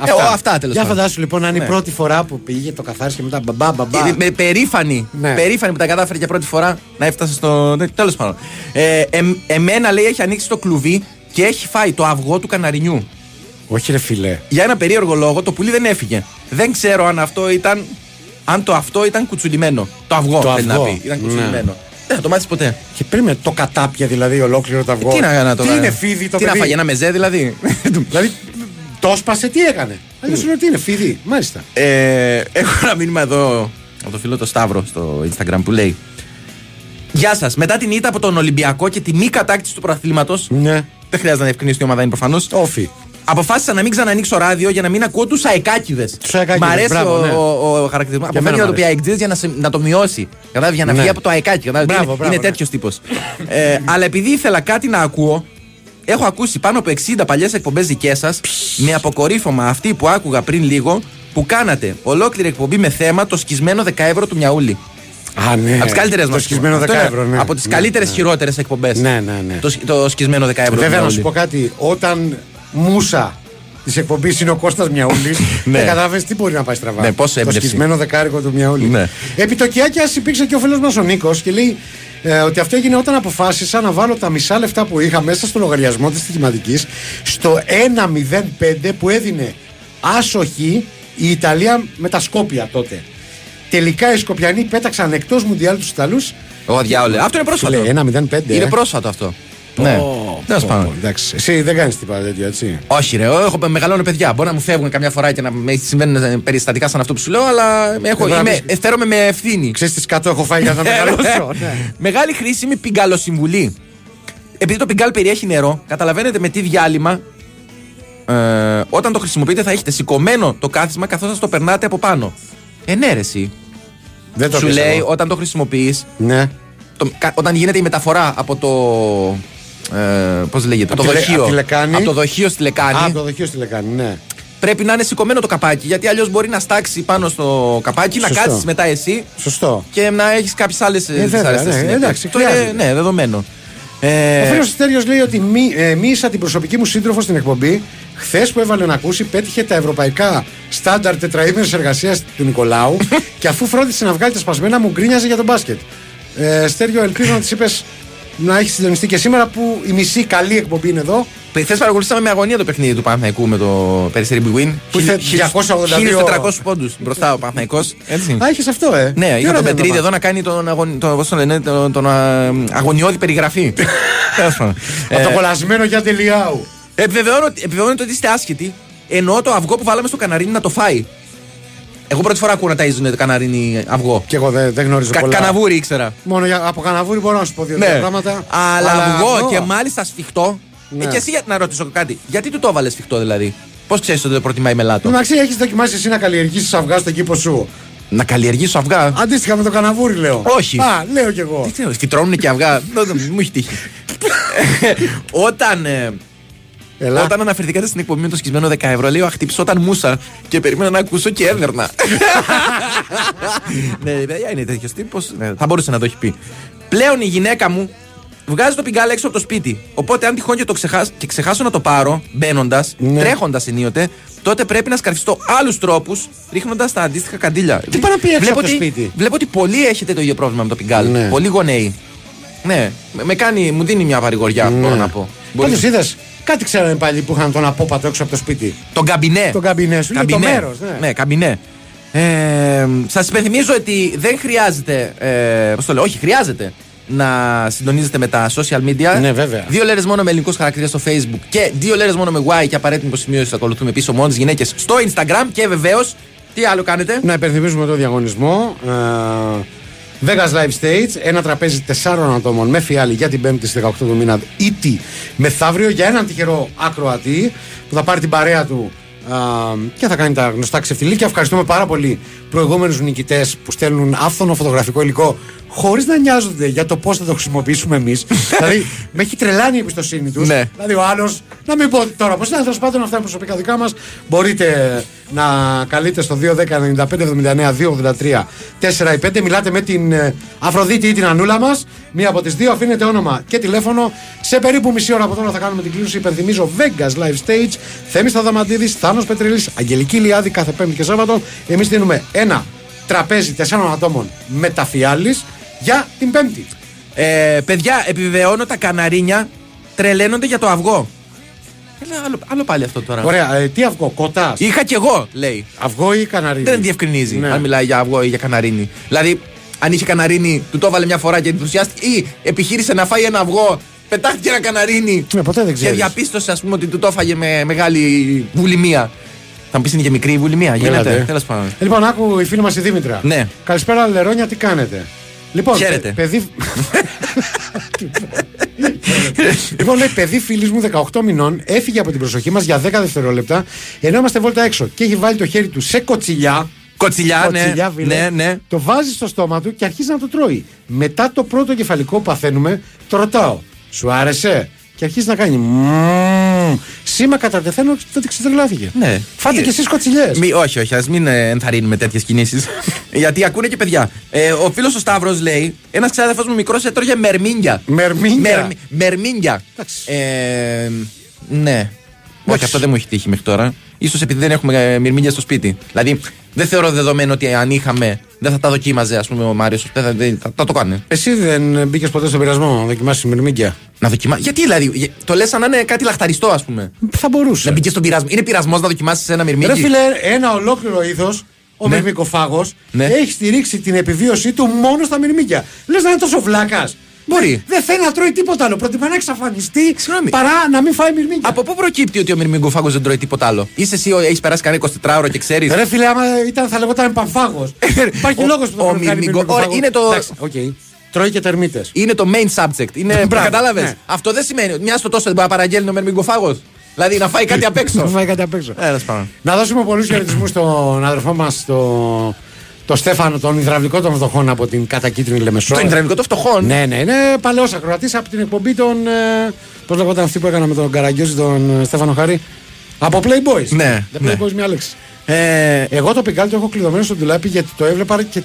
Ε, [clears throat] ο, αυτά, τέλος Για πάντων. φαντάσου λοιπόν να είναι Ναι. η πρώτη φορά που πήγε, το καθάρισε και μετά μπαμπά, μπαμπά. Ε, Με περήφανη, Ναι. περήφανη που τα κατάφερε για πρώτη φορά να έφτασε στο. Τέλος πάντων. Ε, εμ- εμένα λέει έχει ανοίξει το κλουβί και έχει φάει το αυγό του καναρινιού. Όχι, ρε φιλέ. Για ένα περίεργο λόγο το πουλί δεν έφυγε. Δεν ξέρω αν αυτό ήταν. Αν το αυτό ήταν κουτσουλημένο. Το αυγό, Το θέλει να αυγό. πει. Ήταν Ναι. κουτσουλημένο. Δεν θα το μάθεις ποτέ. Και πριν το κατάπια δηλαδή ολόκληρο το αυγό. Τι να, να το Τι είναι φίδι το Τι να παιδί; φάγει, ένα μεζέ δηλαδή; [laughs] Δηλαδή το έσπασε, τι έκανε; Αλλιώς σου λέω τι είναι, φίδι; Μάλιστα. Ε, έχω ένα μήνυμα εδώ από το φίλο το Σταύρο στο Instagram που λέει Γεια σας. Μετά την ήττα από τον Ολυμπιακό και τη μη κατάκτηση του πρωταθλήματο. Ναι. Δεν χρειάζεται να διευκρινίσει τι ομάδα είναι προφανώς. Όφι. Αποφάσισα να μην ξανανοίξω ράδιο για να μην ακούω τους αεκάκιδε. Τους αεκάκηδες, Μ' αρέσει μπράβο, ο, ναι. ο, ο χαρακτηρισμός. Και εμένα Αποφάσισα να το μ' πει αρέσει. αεκτζή για να, σε- να το μειώσει. Κατάλαβε, για να Ναι. βγει από το αεκάκι. Κατάλαβε, Μπράβο, είναι μπράβο, είναι ναι. τέτοιος τύπος. ε, αλλά επειδή ήθελα κάτι να ακούω, έχω ακούσει πάνω από 60 παλιές εκπομπές δικές σας με αποκορύφωμα αυτή που άκουγα πριν λίγο που κάνατε ολόκληρη εκπομπή με θέμα το σκισμένο 10 ευρώ του Μιαούλη. Α, ναι. Από τις καλύτερες μας. Το σκισμένο 10 ευρώ, ναι. Από τις Ναι, καλύτερες ναι. χειρότερες εκπομπές. Ναι, ναι, ναι. Το, σκ- το σκισμένο 10 ευρώ του Βέβαια να Μιαούλη. σου πω κάτι. Όταν μουσα της εκπομπής είναι ο Κώστας Μιαούλης, [laughs] Ναι. δεν κατάλαβες τι μπορεί να πάει στραβά. Ναι, πόση το έμπνευση. σκισμένο δεκάρικο του Μιαούλη. Ναι. Επιτοκιάκια υπήρξε και ο φίλος μας ο Νίκος και λέει ε, ότι αυτό έγινε όταν αποφάσισα να βάλω τα μισά λεφτά που είχα μέσα στο λογαριασμό της στοιχηματική στο 1,05 που έδινε άσοχη η Ιταλία με τα Σκόπια τότε. Τελικά οι Σκοπιανοί πέταξαν εκτός Μουντιάλ τους Ιταλούς. Ω, διάολε. Αυτό είναι πρόσφατο. Λέει 1,05. Είναι ε. πρόσφατο αυτό. Ναι. Τέλο Πω, πάντων. πω, Εντάξει. Εσύ δεν κάνεις τίποτα τέτοιο, έτσι. Όχι, ρε. Εγώ έχω μεγαλώνω παιδιά. Μπορεί να μου φεύγουν καμιά φορά και να με συμβαίνουν ε, περιστατικά σαν αυτό που σου λέω, αλλά έχω, Εγώ να είμαι, πεις- ε, φέρομαι με ευθύνη. Ξέρεις τις σκατό έχω φάει για να [laughs] μεγαλώσω. ναι. Μεγάλη χρήσιμη πιγκαλοσυμβουλή. Επειδή το πιγκάλ περιέχει νερό, καταλαβαίνετε με τι διάλειμμα ε, όταν το χρησιμοποιείτε θα έχετε σηκωμένο το κάθισμα καθώς θα το περνάτε από πάνω. Ε, ναι, ρε, εσύ. Δεν το Σου πες λέει εγώ. όταν το χρησιμοποιείς, Ναι. όταν γίνεται η μεταφορά από το. Ε, Πώς λέγεται, Από το τη λε- δοχείο. από τη λεκάνη. από το δοχείο στη λεκάνη. Α, το δοχείο στη λεκάνη, ναι. πρέπει να είναι σηκωμένο το καπάκι. Γιατί αλλιώς μπορεί να στάξει πάνω στο καπάκι, να Σωστό. κάτσεις μετά εσύ Σωστό. και να έχεις κάποιες άλλες Ε, βέβαια, ναι, εντάξει, Αυτό είναι χρειάζεται. ναι, δεδομένο. Ε, Ο φίλος Στέριο λέει ότι μη, ε, μίλησα την προσωπική μου σύντροφος στην εκπομπή. Χθες που έβαλε να ακούσει, πέτυχε τα ευρωπαϊκά στάνταρ τετραήμερε εργασίας του Νικολάου [laughs] και αφού φρόντισε να βγάλει τα σπασμένα, μου γκρίνιαζε για τον μπάσκετ. Ε, Στέριο, ελπίζω να της είπες να έχει συντονιστεί και σήμερα που η μισή καλή εκπομπή είναι εδώ. Χθε παρακολουθήσαμε με αγωνία το παιχνίδι του Παναθαϊκού με το Περιστέρι Big Win. Που είχε 282 1400 πόντους μπροστά ο Παναθαϊκό. Έτσι. Α, είχες αυτό, ε. Ναι, Τι είχα ώρα τον δεν Πετρίδη το εδώ να κάνει τον, αγων... τον, πώς το λένε, τον, τον α, αγωνιώδη περιγραφή. [laughs] Τέλος πάντων. Από το Ε, κολλασμένο για τελειάου. Επιβεβαιώνω, ότι- επιβεβαιώνω ότι είστε άσχετοι. Εννοώ το αυγό που βάλαμε στο καναρίνι να το φάει. Εγώ πρώτη φορά ακούω να ταΐζουν το καναρίνι αυγό. Και εγώ δεν, δεν γνωρίζω Κα, πολλά. καναβούρι ήξερα. Μόνο για, από καναβούρι μπορώ να σου πω δύο Ναι. πράγματα. Αλλά αυγό αυγό. και μάλιστα σφιχτό. Ναι. Ε, και εσύ για- να ρωτήσω κάτι. Γιατί του το έβαλες σφιχτό δηλαδή; Πώς ξέρεις ότι δεν προτιμάει μελάτο; Εντάξει, έχεις δοκιμάσει εσύ να καλλιεργήσεις αυγά στον κήπο σου; Να καλλιεργήσω αυγά; Αντίστοιχα με το καναβούρι, λέω. Όχι. Α, λέω κι εγώ. Τι ξέρω, φυτρώνουν και αυγά. Δεν- δεν- Μου έχει τύχει. [laughs] Όταν. Ε, Ελά. Όταν αναφερθήκατε στην εκπομπή με το σκισμένο 10 ευρώ, λέω Αχτυψόταν μουσα και περίμενα να ακούσω και έδερνα. [laughs] ναι, παιδιά είναι τέτοιος τύπος. Ναι, θα μπορούσε να το έχει πει. Πλέον η γυναίκα μου βγάζει το πιγκάλ έξω από το σπίτι. Οπότε αν τυχόν και, το ξεχάσω, και ξεχάσω να το πάρω, μπαίνοντας, Ναι. τρέχοντας ενίοτε, τότε πρέπει να σκαρφιστώ άλλους τρόπους ρίχνοντας τα αντίστοιχα καντήλια. Τι πάει να πει έξω βλέπω από το ότι- σπίτι; Βλέπω ότι πολλοί έχετε το ίδιο πρόβλημα με το πιγκάλ. Ναι. Πολλοί γονέοι. Ναι, με, με κάνει, μου δίνει μια παρηγοριά, μπορώ να πω. Μπορεί- Πάντω είδες, κάτι ξέρανε πάλι που είχαν τον απόπατο έξω από το σπίτι. Τον καμπινέ. Το καμπινέ σου. Είναι το μέρος. Ναι. Ναι, καμπινέ. Ε, Σας υπενθυμίζω ότι δεν χρειάζεται. Ε, πώς το λέω, όχι, χρειάζεται να συντονίζετε με τα social media. Ναι, βέβαια. Δύο λέρες μόνο με ελληνικούς χαρακτήρες στο Facebook και δύο λέρες μόνο με Y και απαραίτητη υποσημείωση θα ακολουθούμε πίσω μόνο τι γυναίκες στο Instagram. Και βεβαίως, τι άλλο κάνετε; Να υπενθυμίσουμε το διαγωνισμό. Ε, Vegas Live Stage, ένα τραπέζι τεσσάρων ατόμων με φιάλη για την 5η στις 18 του μήνα ήτι μεθαύριο για έναν τυχερό ακροατή που θα πάρει την παρέα του α, και θα κάνει τα γνωστά ξεφτιλίκια. Ευχαριστούμε πάρα πολύ προηγούμενους νικητές που στέλνουν άφθονο φωτογραφικό υλικό χωρίς να νοιάζονται για το πώς θα το χρησιμοποιήσουμε εμείς. [laughs] δηλαδή, με έχει τρελάνει η εμπιστοσύνη τους. Ναι. Δηλαδή, ο άλλος, να μην πω τώρα πώ είναι, τέλος πάντων, αυτά είναι προσωπικά δικά μας. Μπορείτε να καλείτε στο 210 95 79 283 4 ή 5. Μιλάτε με την ε, Αφροδίτη ή την Ανούλα μας. Μία από τις δύο αφήνετε όνομα και τηλέφωνο. Σε περίπου μισή ώρα από τώρα θα κάνουμε την κλήρωση. Υπενθυμίζω Vegas Live Stage. Θέμης Θαδαμαντίδη, Θάνος Πετρελής, Αγγελική Λιάδη κάθε Πέμπτη και Σάββατο. Εμείς δίνουμε ένα τραπέζι τεσσάρων ατόμων μεταφιάλης για την Πέμπτη. Ε, παιδιά, επιβεβαιώνω τα καναρίνια τρελαίνονται για το αυγό. Έλα, άλλο, άλλο πάλι αυτό τώρα. Ωραία, ε, τι αυγό, κοτάς. Είχα κι εγώ, λέει. Αυγό ή καναρίνι; Δεν διευκρινίζει Ναι. αν μιλάει για αυγό ή για καναρίνι. Δηλαδή, αν είχε καναρίνι, του το έβαλε μια φορά και ενθουσιάστηκε ή επιχείρησε να φάει ένα αυγό, πετάχτηκε ένα καναρίνι Ναι, ποτέ δεν και ξέρεις. διαπίστωσε, ας πούμε, ότι του το έφαγε με μεγάλη βουλημία. Θα μου πεις είναι και μικρή η βουλημία. Γίνεται; Τέλος πάντων. Λοιπόν, άκου η φίλη μας η Δήμητρα. Ναι. Καλησπέρα, Λερόνια, τι κάνετε; Λοιπόν, Χαίρετε. παι- παιδί. [laughs] [laughs] λοιπόν, λέει παιδί φίλης μου 18 μηνών έφυγε από την προσοχή μας για 10 δευτερόλεπτα ενώ είμαστε βόλτα έξω και έχει βάλει το χέρι του σε κοτσιλιά. Κοτσιλιά, ναι. Κοτσιλιά, φίλε. Ναι, ναι. Το βάζει στο στόμα του και αρχίζει να το τρώει. Μετά το πρώτο κεφαλικό που παθαίνουμε, το ρωτάω. Σου άρεσε; Και αρχίζει να κάνει. «Μμμ». Σήμα κατά τεθαίνω ότι ξετρελάθηκε. Ναι. Φάτε Τι- κι εσείς κοτσιλιές. Μη, όχι, όχι, ας μην ε, ενθαρρύνουμε τέτοιες κινήσεις. [laughs] Γιατί ακούνε και παιδιά. Ε, ο φίλος ο Σταύρος λέει: Ένας ξάδερφος μου μικρός έτρωγε μερμίνια. Μερμίνια; Μερμι- Μερμίνια. Εντάξει. Ε, ναι. Όχι, αυτό δεν μου έχει τύχει μέχρι τώρα. Σω επειδή δεν έχουμε ε, μυρμήγκια στο σπίτι. Δηλαδή, δεν θεωρώ δεδομένο ότι αν είχαμε, δεν θα τα δοκίμαζε, ας πούμε, ο Μάριος. Δεν θα, δεν- θα, θα το κάνει. Εσύ δεν μπήκες ποτέ στον πειρασμό να δοκιμάσεις μυρμήγκια; Να δοκιμάσει. Γιατί δηλαδή, γε- το λες σαν να είναι κάτι λαχταριστό, ας πούμε. Θα μπορούσε. Να μπήκες στον πειρασμό. Είναι πειρασμός να δοκιμάσεις ένα Ρε μυρμήγκι. φίλε, ένα ολόκληρο είδος, ο Ναι. μυρμικοφάγο, Ναι. έχει στηρίξει την επιβίωσή του μόνο στα μυρμήγκια. Λες να είναι τόσο βλάκας. Μπορεί. Δεν θέλει να τρώει τίποτα άλλο. Προτιμά να εξαφανιστεί Συγγνώμη. παρά να μην φάει μυρμήγκια. Από πού προκύπτει ότι ο μυρμηγκοφάγος δεν τρώει τίποτα άλλο; Είσαι εσύ, έχεις περάσει κανένα 24ωρο και ξέρεις; Ρε φίλε, άμα ήταν, θα λεγόταν παμφάγο. Υπάρχει Ο- λόγος που ο θα τον κάνει μυρμηγκο- μυρμηγκοφάγο. είναι το- Εντάξει, οκ. Τρώει και τερμίτες. Είναι το main subject. Είναι, Μπράβο, κατάλαβες; ναι. Αυτό δεν σημαίνει ότι μια στο τόσο δεν μπορεί να παραγγέλνει ο μυρμηγκοφάγος. Δηλαδή να φάει κάτι απ' Να έξω. φάει κάτι απ' έξω. Έλα πάνω. Να δώσουμε πολλούς χαιρετισμούς στον αδερφό μας, το, το Στέφανο, τον υδραυλικό των φτωχών από την κατακίτρινη Λεμεσό. Το υδραυλικό των φτωχών; Ναι, ναι, είναι παλαιός ακροατής από την εκπομπή των. Ε, Πώς λέγονταν αυτή που έκανα με τον Καραγκιόζη, τον ε, Στέφανο Χαρή; Από Playboys. Ναι, The ναι. Playboys μια λέξη. Ε, Εγώ το πικάλι το έχω κλειδωμένο στο ντουλάπι γιατί το έβλεπα και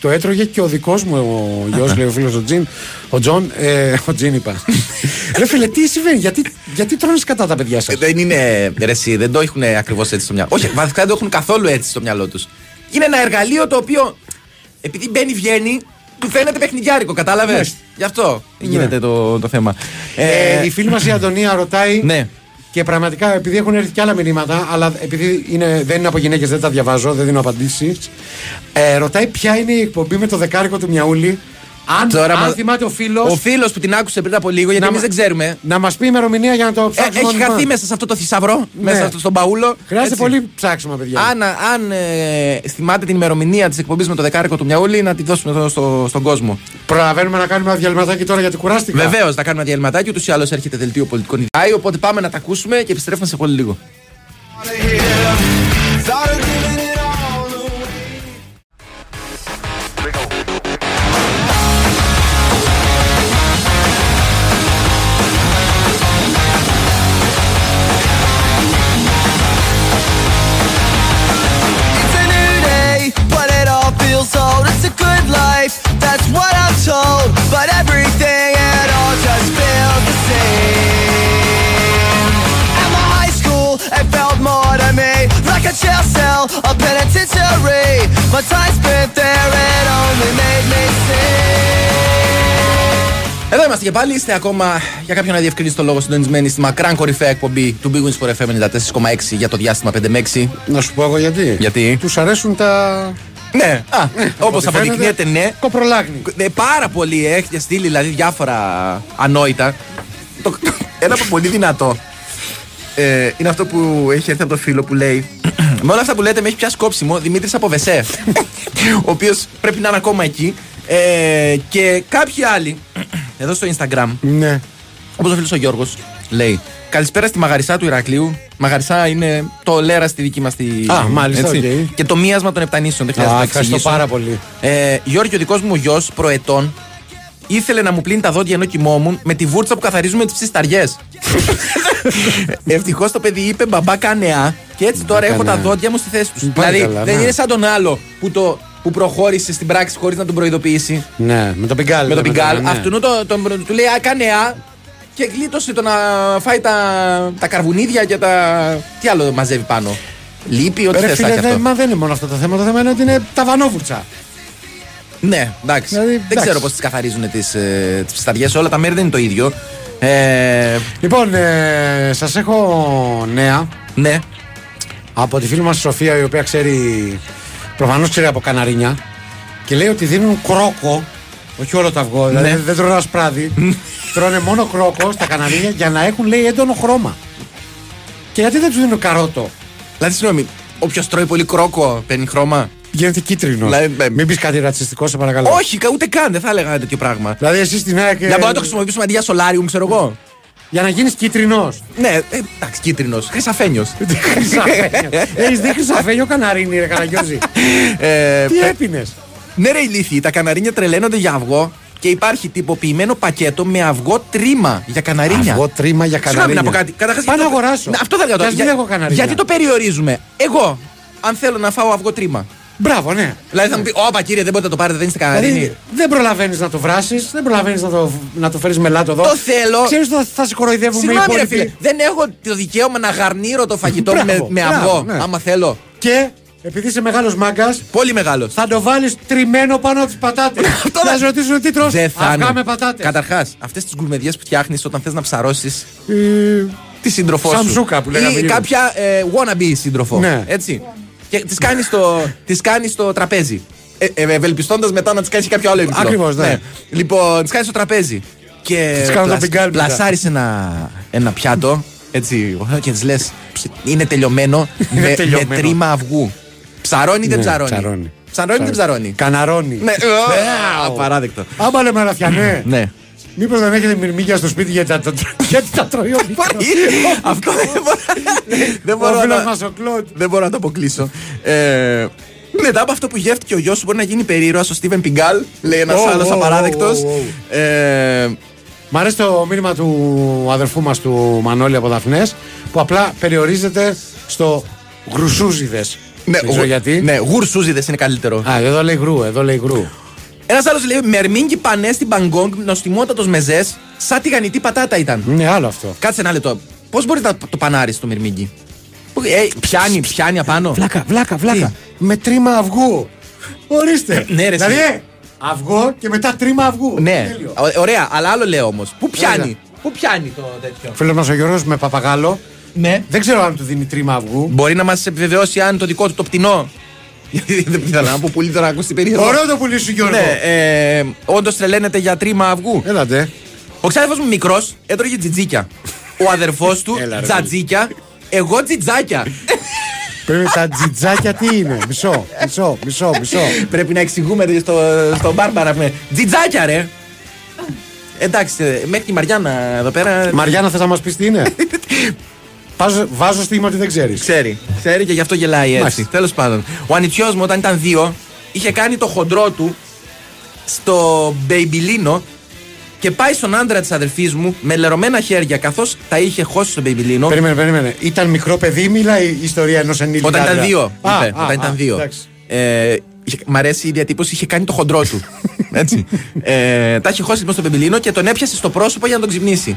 το έτρωγε και ο δικός μου ο γιος, λέει ο φίλος ο Τζιν. Ο Τζον, ε, ο Τζιν είπα. [laughs] Ρε φίλε, τι συμβαίνει, γιατί, γιατί τρώνε κατά τα παιδιά σας; δεν είναι ρε, εσύ, δεν το έχουν ακριβώς έτσι στο μυαλό. Όχι, βασικά δεν το έχουν καθόλου έτσι στο μυαλό τους. Είναι ένα εργαλείο το οποίο επειδή μπαίνει, βγαίνει, του φαίνεται παιχνιδιάρικο, κατάλαβες; Ναι. Γι' αυτό γίνεται το, το θέμα. Ε, η φίλη μας η Αντωνία ρωτάει. Ναι. Και πραγματικά επειδή έχουν έρθει και άλλα μηνύματα, αλλά επειδή είναι, δεν είναι από γυναίκες, δεν τα διαβάζω, δεν δίνω απαντήσεις. Ε, ρωτάει ποια είναι η εκπομπή με το δεκάρικο του Μιαούλη. Αν, Τώρα αν μα- θυμάται ο φίλο. Ο φίλος που την άκουσε πριν από λίγο, γιατί Να εμείς μα- δεν ξέρουμε. Να μας πει ημερομηνία για να το Ε, ψάξουμε. έχει όλοι χαθεί μας. μέσα σε αυτό το θησαυρό, μέσα στο- στον παούλο. Χρειάζεται Έτσι. πολύ ψάξιμο, παιδιά. Αν, αν ε, θυμάται την ημερομηνία της εκπομπής με το δεκάρικο του Μιαούλη, να τη δώσουμε εδώ στο, στον κόσμο. Προλαβαίνουμε να κάνουμε ένα διαλυματάκι τώρα γιατί κουράστηκα. Βεβαίως, θα κάνουμε ένα διαλυματάκι. Ούτως ή άλλως έρχεται δελτίο πολιτικών ιδεών. Οπότε πάμε να τα ακούσουμε και επιστρέφουμε σε πολύ λίγο. Penitentiary. My time spent there, it only made me sing. Εδώ είμαστε και πάλι. Είστε ακόμα για κάποιον να διευκρινίσει το λόγο συντονισμένοι στη μακράν κορυφαία εκπομπή του Big Wins for FM 94,6 για το διάστημα 5 με 6. Να σου πω εγώ γιατί. Γιατί; Τους αρέσουν τα. Ναι, α, όπως ό,τι αποδεικνύεται, φαίνεται, ναι. Κοπρολάγνη. Ναι, πάρα πολύ. Έχετε στείλει δηλαδή διάφορα ανόητα. Το, ένα από πολύ δυνατό. Ε, είναι αυτό που έχει έρθει από το φίλο που λέει. Με όλα αυτά που λέτε με έχει πιάσει κόψιμο Δημήτρης από βεσέ. ο οποίος πρέπει να είναι ακόμα εκεί. Ε, και κάποιοι άλλοι εδώ στο Instagram, Ναι. όπως ο φίλος ο Γιώργος, λέει Καλησπέρα στη μαγαρισιά του Ηρακλείου. Μαγαρισιά είναι το λέρα στη δική μας τη. Α, μάλιστα, οκ. Και το μίασμα των Επτανήσεων. Δεν χρειάζεται Α, να ευχαριστώ εξηγήσω. πάρα πολύ. Ε, Γιώργη, ο δικός μου γιος, προ ετών, ήθελε να μου πλύνει τα δόντια ενώ κοιμόμουν με τη βούρτσα που καθαρίζουμε τις ψησταριές. [laughs] Ευτυχώς το παιδί είπε μπαμπά κάνε α και έτσι τώρα έχω τα κάνε α. δόντια μου στη θέση τους. Πάλι Δηλαδή καλά, δεν ναι. είναι σαν τον άλλο που, το, που προχώρησε στην πράξη χωρίς να τον προειδοποιήσει. Ναι, με το πιγκάλ. με τον λέμε πιγκάλ. τώρα, ναι. Αυτού το, τον- του λέει Α, κανεά και γλίτωσε το να φάει τα, τα καρβουνίδια και τα. Τι άλλο μαζεύει πάνω. Λείπει, ό,τι Ρε θες θα φίλε, έχει δεν- αυτό. μα δεν είναι μόνο αυτό το θέμα. Το θέμα είναι ότι είναι τα βανόβουρτσα. Ναι, εντάξει. Δηλαδή, Δεν εντάξει. ξέρω πώς τις καθαρίζουν τις ε, τις ψισταριές. Όλα τα μέρη δεν είναι το ίδιο. Ε, Λοιπόν, ε, σας έχω νέα ναι. από τη φίλη μας Σοφία, η οποία ξέρει. Προφανώς ξέρει από καναρίνια. Και λέει ότι δίνουν κρόκο, όχι όλο το αυγό, δηλαδή Ναι. δεν τρώνε ένα σπράδι. τρώνε μόνο κρόκο στα καναρίνια για να έχουν, λέει, έντονο χρώμα. Και γιατί δεν τους δίνουν καρότο; Δηλαδή, συγγνώμη, όποιος τρώει πολύ κρόκο παίρνει χρώμα; Γίνεται κίτρινος. Δηλαδή, ε, Μην πεις κάτι ρατσιστικό, σε παρακαλώ. Όχι, κα- ούτε καν, δεν θα έλεγα τέτοιο πράγμα. Δηλαδή, εσύ στην ΑΕΚ. Να μπορούμε να το χρησιμοποιήσουμε αντί για σολάριουμ, ξέρω εγώ. Για να γίνεις κίτρινος. Ναι, ε, εντάξει, κίτρινος. Χρυσαφένιος. [laughs] Έχεις δει χρυσαφένιο καναρίνι, ρε Καραγκιόζη; ε, Τι ε, έπινες; ναι, ρε ηλίθιοι, τα καναρίνια τρελαίνονται για αυγό και υπάρχει τυποποιημένο πακέτο με αυγό τρίμα για καναρίνια. Αυγό τρίμα για Συγγνώμη καναρίνια. να πω κάτι. Καταρχάς, Πάω γιατί να το- αγοράσω. Ναι, αυτό θα έλεγα Κι τώρα. ας μην έχω καναρίνια. Γιατί το περιορίζουμε. Εγώ, αν θέλω να φάω αυγό τρίμα. Μπράβο, ναι. Δηλαδή θα μου πει, Όπα κύριε, δεν μπορείτε να το πάρετε, δεν είστε καναρίνοι. Δηλαδή, δεν προλαβαίνεις να το βράσεις, δεν προλαβαίνεις να το, να το φέρεις μελάτο εδώ. Το θέλω. Ξέρεις ότι θα σε κοροϊδεύουμε οι Συγγνώμη, ρε υπόλοιποι. φίλε, δεν έχω το δικαίωμα να γαρνίρω το φαγητό μου με, Μπράβο, με μπράβο, αυγό, ναι. άμα θέλω. Και επειδή είσαι μεγάλος μάγκας, Πολύ μεγάλος. θα το βάλεις τριμμένο πάνω από τις πατάτες. Αυτό θα δεν- σε ρωτήσουν τι τρως. Δεν θα Αυγά είναι. με πατάτες. Καταρχάς, αυτές τις γκουρμεδιές που φτιάχνεις όταν θες να ψαρώσεις Ε, τη σύντροφό σου. Σαμσούκα που λέγαμε Ή λίγο. κάποια ε, wannabe σύντροφο. Ναι. Έτσι. Και τη κάνεις στο, τις κάνεις στο τραπέζι. Ε, ε, Ευελπιστώντας μετά να τη κάνει κάποιο άλλο επίπεδο. Ακριβώς, ναι. Λοιπόν, τη κάνεις στο τραπέζι. Και Της κάνω το πιγκάλι μετά. πλασάρεις ένα, ένα πιάτο. Έτσι, και τη λες: Είναι τελειωμένο, [laughs] Είναι με, τελειωμένο. με τρίμα αυγού. Ψαρώνει ή δεν Ναι, ψαρώνει; ψαρώνει. Ψαρώνει ή δεν ψαρώνει. Καναρώνει. Ναι, Ε, απαράδεκτο. Άμα λέμε αραφιανέ. Ναι. Μήπως δεν έχετε μυρμήγκια στο σπίτι γιατί τα, γιατί τα τρώει ο μικρός. Αυτό δεν μπορώ, δεν Ο μπορώ φίλος να, μας ο Κλοντ. δεν μπορώ να το αποκλείσω. Ε, μετά από αυτό που γεύτηκε ο γιος σου, μπορεί να γίνει περίεργο ο Στίβεν Πιγκάλ, λέει ένας Ω, άλλος ω, απαράδεκτος. ω, ω, Ε, Μ' αρέσει το μήνυμα του αδερφού μας του Μανώλη από Δαφνές που απλά περιορίζεται στο γρουσούζιδες. ναι, Δεν ξέρω γου- γιατί. Ναι, γουρσούζιδες είναι καλύτερο. Α, εδώ λέει γρου, εδώ λέει γρου. Ένας άλλος λέει Μερμίνγκι πανέ στην Μπαγκόγκ, νοστιμότατος μεζές, σαν τηγανιτή πατάτα ήταν. Είναι άλλο αυτό. Κάτσε ένα λεπτό. Πώς μπορεί να το πανάρεις το μερμίνγκι. Ε, πιάνει, πιάνει απάνω. Βλάκα, βλάκα, βλάκα. Με τρίμα αυγού. Ορίστε. Ναι, ρε, δηλαδή, εσύ. ε, αυγό και μετά τρίμα αυγού. Ναι, Τέλειο. Ω- ωραία, αλλά άλλο λέω όμως. Πού πιάνει, Ωραία. πού πιάνει το τέτοιο; Φίλος μας ο Γιώργος με παπαγάλο. Ναι. Δεν ξέρω αν του δίνει τρίμα αυγού. Μπορεί να μας επιβεβαιώσει αν το δικό του το πτηνό. Γιατί δεν ήθελα να πω πολύ τώρα να ακούσει περίεργο. Ωραίο το πουλί σου Γιώργο. Ναι, ε, όντως τρελαίνεται για τρίμα αυγού. Έλατε. Ο ξάδερφος μου μικρός έτρωγε τζιτζίκια. Ο αδερφός του Έλα, ρε, τζατζίκια. Εγώ τζιτζάκια. Πρέπει τα τζιτζάκια τι είναι; Μισό, μισό, μισό, μισό. Πρέπει να εξηγούμε στο, στο μπάρμπαρα. πούμε, Τζιτζάκια, ρε. Εντάξει, ε, μέχρι τη Μαριάννα εδώ πέρα. Μαριάννα θες να μας πεις τι είναι; [laughs] Βάζω, βάζω στίγμα ότι δεν ξέρεις. Ξέρει. Ξέρει και γι' αυτό γελάει έτσι. Μάλιστα. Τέλος πάντων. Ο ανιψιό μου όταν ήταν δύο είχε κάνει το χοντρό του στο μπεϊμπιλίνο και πάει στον άντρα της αδερφής μου με λερωμένα χέρια καθώς τα είχε χώσει στο μπεϊμπιλίνο. Περίμενε, περίμενε. Ήταν μικρό παιδί, μιλάει η ιστορία ενός ενήλικα. Όταν ήταν άντρα. δύο. Α, είπε, α, όταν α, ήταν δύο. εντάξει. Ε, είχε- μ' αρέσει η διατύπωση, είχε κάνει το χοντρό του. [laughs] Έτσι. Ε, τα είχε χώσει λοιπόν στο μπεμπιλίνο και τον έπιασε στο πρόσωπο για να τον ξυπνήσει.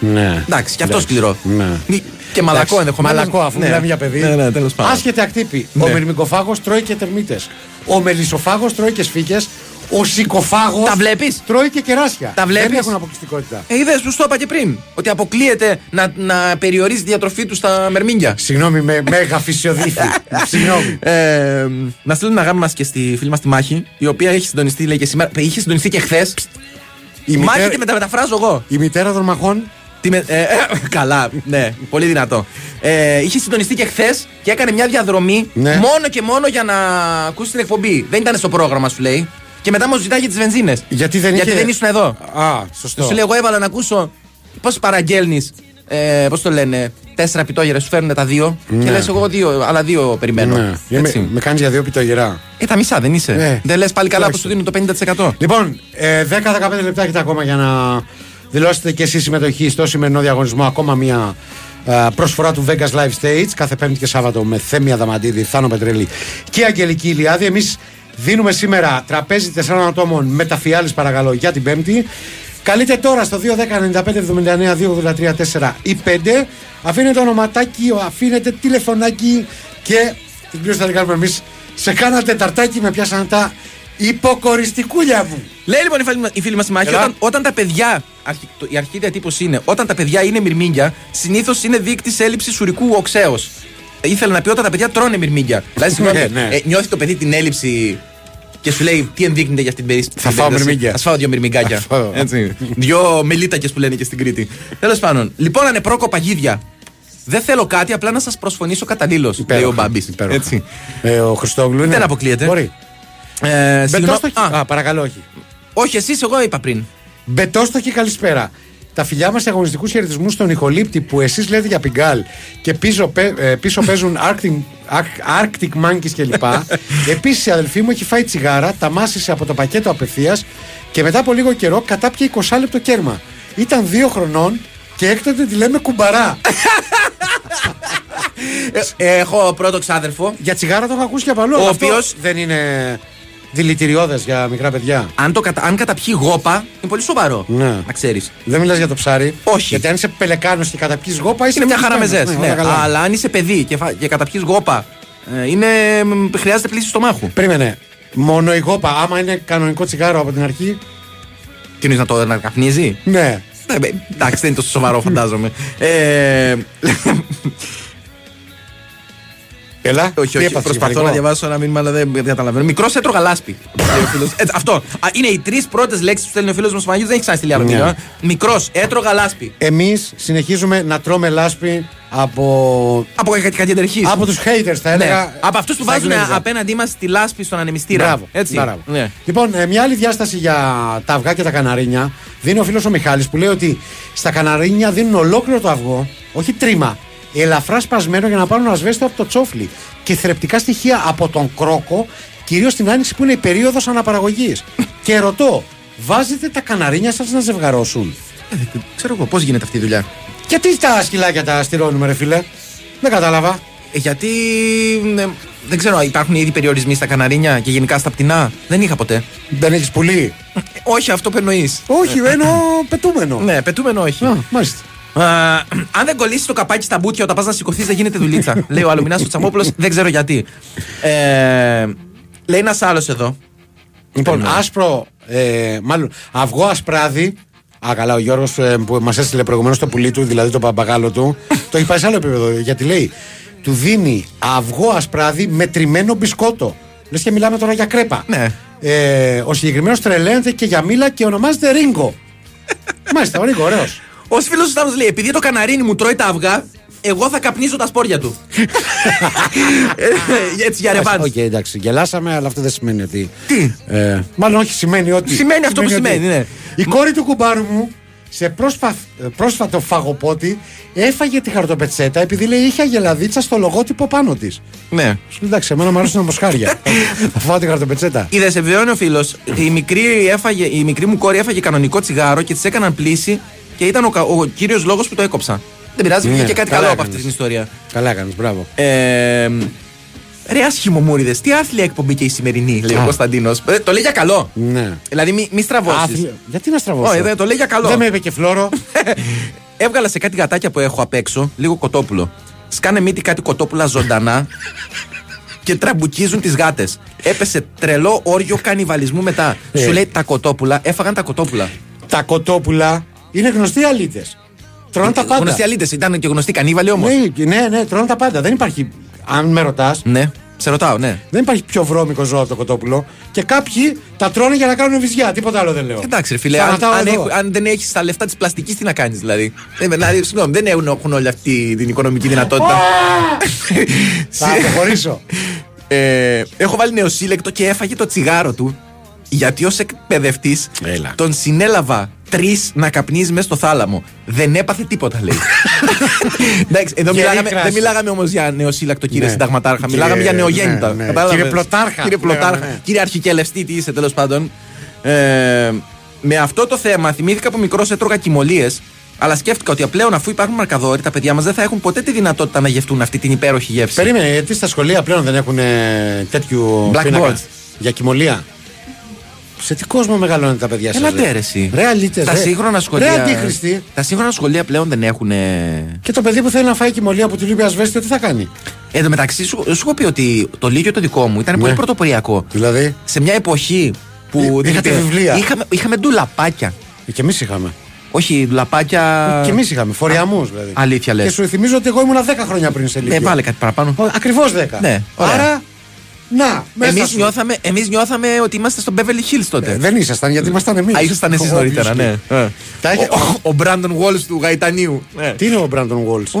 Ναι. Εντάξει, και αυτό Εντάξει. σκληρό. Ναι. Μη- Και μαλακό Εντάξει, ενδεχομένως. Μαλακό, αφού μιλάμε για παιδί. Ναι, ναι, τέλος πάντων. Άσχετη ακτύπη. Ναι. Ο μυρμικοφάγο τρώει και τερμίτες. Ο μελισσοφάγος τρώει και σφίγγες. Ο σικοφάγο. Τα βλέπεις; Τρώει και κεράσια. Τα βλέπεις; Δεν έχουν αποκλειστικότητα. Ε, είδες, σου το είπα και πριν. Ότι αποκλείεται να, να περιορίζει τη διατροφή του στα μερμήγκια. Συγγνώμη, με μέγα [laughs] φυσιοδίθη. Συγγνώμη. Ε, να στείλουμε ένα γάμμα μα και στη φίλη μας τη Μάχη, η οποία έχει συντονιστεί, λέει και σήμερα. Είχε συντονιστεί και χθες. Η Μάχη μητέρα, και μεταφράζω εγώ. η μητέρα των μαχών. Τι με- ε, ε, καλά, ναι, πολύ δυνατό. Ε, είχε συντονιστεί και χθες και έκανε μια διαδρομή Ναι. μόνο και μόνο για να ακούσει την εκπομπή. Δεν ήταν στο πρόγραμμα, σου λέει. Και μετά μου ζητάει για τις βενζίνες. Γιατί δεν Γιατί είχε- δεν ήσουν εδώ. Α, σωστό. Σου λέει, εγώ έβαλα να ακούσω πώς παραγγέλνεις. Ε, πώς το λένε, τέσσερα πιτόγερα, σου φέρνουν τα δύο. Ναι. Και λες, εγώ δύο, άλλα δύο περιμένω. Ναι. Έτσι. Με, με κάνεις για δύο πιτογερά. Ε, τα μισά δεν είσαι. Ναι. Δεν λες πάλι καλά που Τουλάχιστον. σου δίνουν το 50%. Λοιπόν, ε, 10-15 λεπτά έχετε ακόμα για να δηλώσετε και εσείς συμμετοχή στο σημερινό διαγωνισμό. Ακόμα μια ε, προσφορά του Vegas Live Stage κάθε Πέμπτη και Σάββατο με Θέμια Δαμαντίδη, Θάνο Πετρέλη και Αγγελική Ηλιάδη. Εμείς δίνουμε σήμερα τραπέζι 4 ατόμων με τα φιάλης παρακαλώ για την Πέμπτη. Καλείτε τώρα στο 210-95-79-283-4 ή 5. Αφήνετε ονοματάκι, αφήνετε τηλεφωνάκι και την πλήρωση θα την κάνουμε εμείς. Σε κάνα τεταρτάκι με πιάσανε τα Υποκοριστικούλια μου. Λέει λοιπόν η φίλη, μας- η φίλη μας η Μάχη, Έλα. όταν, όταν τα παιδιά. Αρχι- το- η αρχή διατύπωση είναι όταν τα παιδιά είναι μυρμήγκια, συνήθως είναι δείκτης έλλειψης ουρικού οξέως. Ήθελε να πει όταν τα παιδιά τρώνε μυρμήγκια. δηλαδή, [laughs] συγγνώμη, Ναι, ναι. ε, νιώθει το παιδί την έλλειψη και σου λέει τι ενδείκνυται για αυτή την περίπτωση. Θα φάω μυρμήγκια. Α φάω δύο μυρμηγκάκια. Θα φάω. Έτσι. [laughs] δύο μελίτακες που λένε και στην Κρήτη. Τέλος πάντων, λοιπόν, ανεπρόκοπα γίδια. Δεν θέλω κάτι, απλά να σας προσφωνήσω καταλήλως. Λέει ο Μπάμπης. Υπέροχα. Έτσι. Ε, ο Χριστόγλου είναι. Δεν αποκλείεται. Μπορεί. Ε, συγγνώ- Μπετόστοχη. Α, Α, παρακαλώ, όχι. όχι, εσείς, εγώ είπα πριν. Μπετόστοχη, καλησπέρα. Τα φιλιά μας σε αγωνιστικούς χαιρετισμούς στον Ιχολήπτη που εσείς λέτε για πιγκάλ και πίσω, πέ- ε, πίσω παίζουν Arctic, Arc- Arctic Monkeys κλπ. [laughs] Επίσης η αδελφή μου έχει φάει τσιγάρα, τα μάσησε από το πακέτο απευθείας και μετά από λίγο καιρό κατάπιε 20 λεπτό κέρμα. Ήταν δύο χρονών και έκτοτε τη λέμε κουμπαρά. [laughs] Ε, έχω πρώτο ξάδερφο. για τσιγάρα το έχω ακούσει και από αλλού. Ο αλλά αυτό οποίος- δεν είναι δηλητηριώδες για μικρά παιδιά. Αν, το κατα... αν καταπιεί γόπα, είναι πολύ σοβαρό. Ναι. Να ξέρεις. Δεν μιλάς για το ψάρι. Όχι. Γιατί αν είσαι πελεκάνος και καταπιείς γόπα, είσαι Είναι μια χαρά με ευτυχισμένος. ζέστη. Ναι, Ναι, όλα καλά. Αλλά αν είσαι παιδί και, φα... και καταπιείς γόπα, ε, είναι... μ, χρειάζεται πλήση στομάχου. Περίμενε. Μόνο η γόπα, άμα είναι κανονικό τσιγάρο από την αρχή. Τι εννοεί να το να καπνίζει; Ναι. Ναι, μπε, εντάξει, δεν είναι τόσο σοβαρό, φαντάζομαι. Ε, [laughs] Έλα. όχι, τι όχι. έπαθες, Προσπαθώ μηχανικό; να διαβάσω ένα μήνυμα, αλλά δεν δεν καταλαβαίνω. Μικρός έτρωγα λάσπη. λέει ο φίλος. Έτσι, αυτό. Α, είναι οι τρεις πρώτες λέξεις που στέλνει ο φίλος μας Παναγιώτη. Δεν έχει ξαναστείλει άλλο Ναι. μήνυμα. Μικρός έτρωγα λάσπη. Εμείς συνεχίζουμε να τρώμε λάσπη από, Από κατιεντερχή. από τους haters, θα έλεγα. Ναι. Από αυτούς που στα βάζουν Εγγλέζα. απέναντί μας τη λάσπη στον ανεμιστήρα. Μπράβο. Έτσι. Μπράβο. Ναι. Λοιπόν, ε, μια άλλη διάσταση για τα αυγά και τα καναρίνια δίνει ο φίλος ο Μιχάλης που λέει ότι στα καναρίνια δίνουν ολόκληρο το αυγό, όχι τρίμα, ελαφρά σπασμένο για να πάρουν ασβέστο από το τσόφλι και θρεπτικά στοιχεία από τον κρόκο, κυρίως την άνοιξη που είναι η περίοδος αναπαραγωγής. [laughs] και ρωτώ, βάζετε τα καναρίνια σας να ζευγαρώσουν; Ξέρω εγώ πώς γίνεται αυτή η δουλειά. Γιατί τα σκυλάκια τα στηρώνουμε, ρε φίλε; Δεν κατάλαβα. Ε, Γιατί. ναι, δεν ξέρω, υπάρχουν ήδη περιορισμοί στα καναρίνια και γενικά στα πτηνά; Δεν είχα ποτέ. Δεν έχεις πουλί. Ε, όχι, αυτό που εννοείς. όχι, εννοώ [laughs] πετούμενο. Ναι, πετούμενο όχι. Α, μάλιστα. Α, αν δεν κολλήσεις το καπάκι στα μπούτια όταν πας να σηκωθείς, δεν γίνεται δουλίτσα. [laughs] λέει ο Αλουμινά ο Τσαμόπουλο, δεν ξέρω γιατί. Ε, λέει ένας άλλος εδώ. Λοιπόν, Περιμένω. άσπρο, ε, μάλλον αυγό ασπράδι. Α, καλά, ο Γιώργος που μας έστειλε προηγουμένως το πουλί του, δηλαδή το παπαγάλο του, το έχει πάει σε άλλο επίπεδο. Γιατί λέει, του δίνει αυγό ασπράδι με τριμμένο μπισκότο. Λες και μιλάμε τώρα για κρέπα. Ναι. Ε, ο συγκεκριμένος τρελαίνεται και για μήλα και ονομάζεται Ρίγκο. [laughs] Μάλιστα, ο Ρίγκο, ωραίος. Ο φίλος του Σταύρος λέει: Επειδή το καναρίνι μου τρώει τα αυγά, εγώ θα καπνίζω τα σπόρια του. [laughs] Ε, Έτσι για ρεβάνς. Οκ, εντάξει, γελάσαμε, αλλά αυτό δεν σημαίνει ότι. Τι; Ε, μάλλον όχι, σημαίνει ότι. Σημαίνει αυτό που σημαίνει, ναι. Η κόρη του κουμπάρου μου σε πρόσφα... πρόσφατο φαγοπότη έφαγε τη χαρτοπετσέτα επειδή λέει είχε αγελαδίτσα στο λογότυπο πάνω της. Ναι. Σου λέει, εντάξει, εμένα μου αρέσουν τα μοσχάρια. [laughs] Θα φάω τη χαρτοπετσέτα. Είδε, σε βιώνει ο φίλος. Η, μικρή έφαγε- η μικρή μου κόρη έφαγε κανονικό τσιγάρο και της έκαναν πλύση και ήταν ο, κα- ο κύριος λόγος που το έκοψα. Δεν πειράζει, Ναι, βγήκε κάτι καλά καλό από έκανες. αυτή την ιστορία. Καλά έκανες, μπράβο. Ε, ρε άσχημο μούριδες, τι άθλια εκπομπή και η σημερινή, λέει ο Α. Κωνσταντίνος. το λέει για καλό. Ναι. Δηλαδή, μη, μη στραβώσεις. Άθλιο. Γιατί να στραβώσω; Όχι, δεν- το λέει για καλό. Δεν με είπε και φλόρο. [laughs] Έβγαλα σε κάτι γατάκια που έχω απ' έξω λίγο κοτόπουλο. Σκάνε μύτη κάτι κοτόπουλα ζωντανά και τραμπουκίζουν τις γάτες. Έπεσε τρελό όριο κανιβαλισμού μετά. Ε. Σου λέει τα κοτόπουλα, έφαγαν τα κοτόπουλα. τα κοτόπουλα είναι γνωστοί αλήτες. Τρώνε τα πάντα. Γνωστοί αλήτες, ήταν και γνωστοί κανίβαλοι όμως. Ναι, ναι, ναι, τρώνε τα πάντα. Δεν υπάρχει. Αν με ρωτάς, Ναι, σε ρωτάω, ναι. δεν υπάρχει πιο βρώμικο ζώο από το κοτόπουλο. Και κάποιοι τα τρώνε για να κάνουν βυζιά. Τίποτα άλλο δεν λέω. Εντάξει, ρε φίλε, αν, Σταματάω αν, εδώ. έχ- αν δεν έχεις τα λεφτά της πλαστικής, τι να κάνεις δηλαδή. Ε, δηλαδή, συγγνώμη, δεν έχουν, έχουν όλη αυτή την οικονομική δυνατότητα. [laughs] Θα αποχωρήσω. Ε, έχω βάλει νεοσύλλεκτο και έφαγε το τσιγάρο του. Γιατί ως εκπαιδευτής Έλα. τον συνέλαβα τρεις να καπνίζει μέσα στο θάλαμο. Δεν έπαθε τίποτα, λέει. [laughs] Εντάξει, εδώ Γερή μιλάγαμε, κράση. δεν μιλάγαμε όμως για νεοσύλλακτο, κύριε Ναι. Συνταγματάρχα. Κύριε- Μιλάγαμε για νεογέννητα. ναι, ναι. Κατάλαβες; Κύριε Πλωτάρχα, Κύριε που λέγαμε, Πλωτάρχα. ναι. Κύριε Αρχικελευτή, τι είσαι τέλος πάντων. Ε, με αυτό το θέμα θυμήθηκα που μικρός έτρωγα κοιμωλίες. Αλλά σκέφτηκα ότι πλέον αφού υπάρχουν μαρκαδόροι, τα παιδιά μας δεν θα έχουν ποτέ τη δυνατότητα να γευτούν αυτή την υπέροχη γεύση. Περίμενε, γιατί στα σχολεία πλέον δεν έχουν ε, τέτοιου Blackboard. πίνακα για κοιμωλία; Σε τι κόσμο μεγαλώνουν τα παιδιά σας Έλατε ρε; ρε εσύ. Ρε αλήτες, Τα ρε. σύγχρονα σχολεία. Ρε αντίχρηστη. Τα σύγχρονα σχολεία πλέον δεν έχουν. Και το παιδί που θέλει να φάει κοιμωλία που του λείπει ασβέστιο, τι θα κάνει; Εν τω μεταξύ, σου, σου έχω πει ότι το Λύκειο το δικό μου ήταν πολύ πρωτοποριακό. Δηλαδή; Σε μια εποχή που. Εί- δεν είχατε υπήρχε- βιβλία. Είχαμε, είχαμε ντουλαπάκια. Και εμείς είχαμε. Όχι, ντουλαπάκια. Και εμείς είχαμε. Φοριαμούς δηλαδή. Αλήθεια λες. Και σου θυμίζω ότι εγώ ήμουν 10 χρόνια πριν σε λίγο. Ε, βάλε κάτι παραπάνω. Ακριβώς 10. Ναι, ωραία. Άρα. Να, μέσα Εμείς σου. νιώθαμε, εμείς νιώθαμε ότι είμαστε στο Beverly Hills τότε. Ε, δεν ήσασταν γιατί ήμασταν εμείς. Α, ήσασταν εσείς νωρίτερα, ναι. Ε. Τα είχε- Ο- Ο Μπράντον Walls του Γαϊτανίου. Ναι. Τι είναι ο Μπράντον Walls;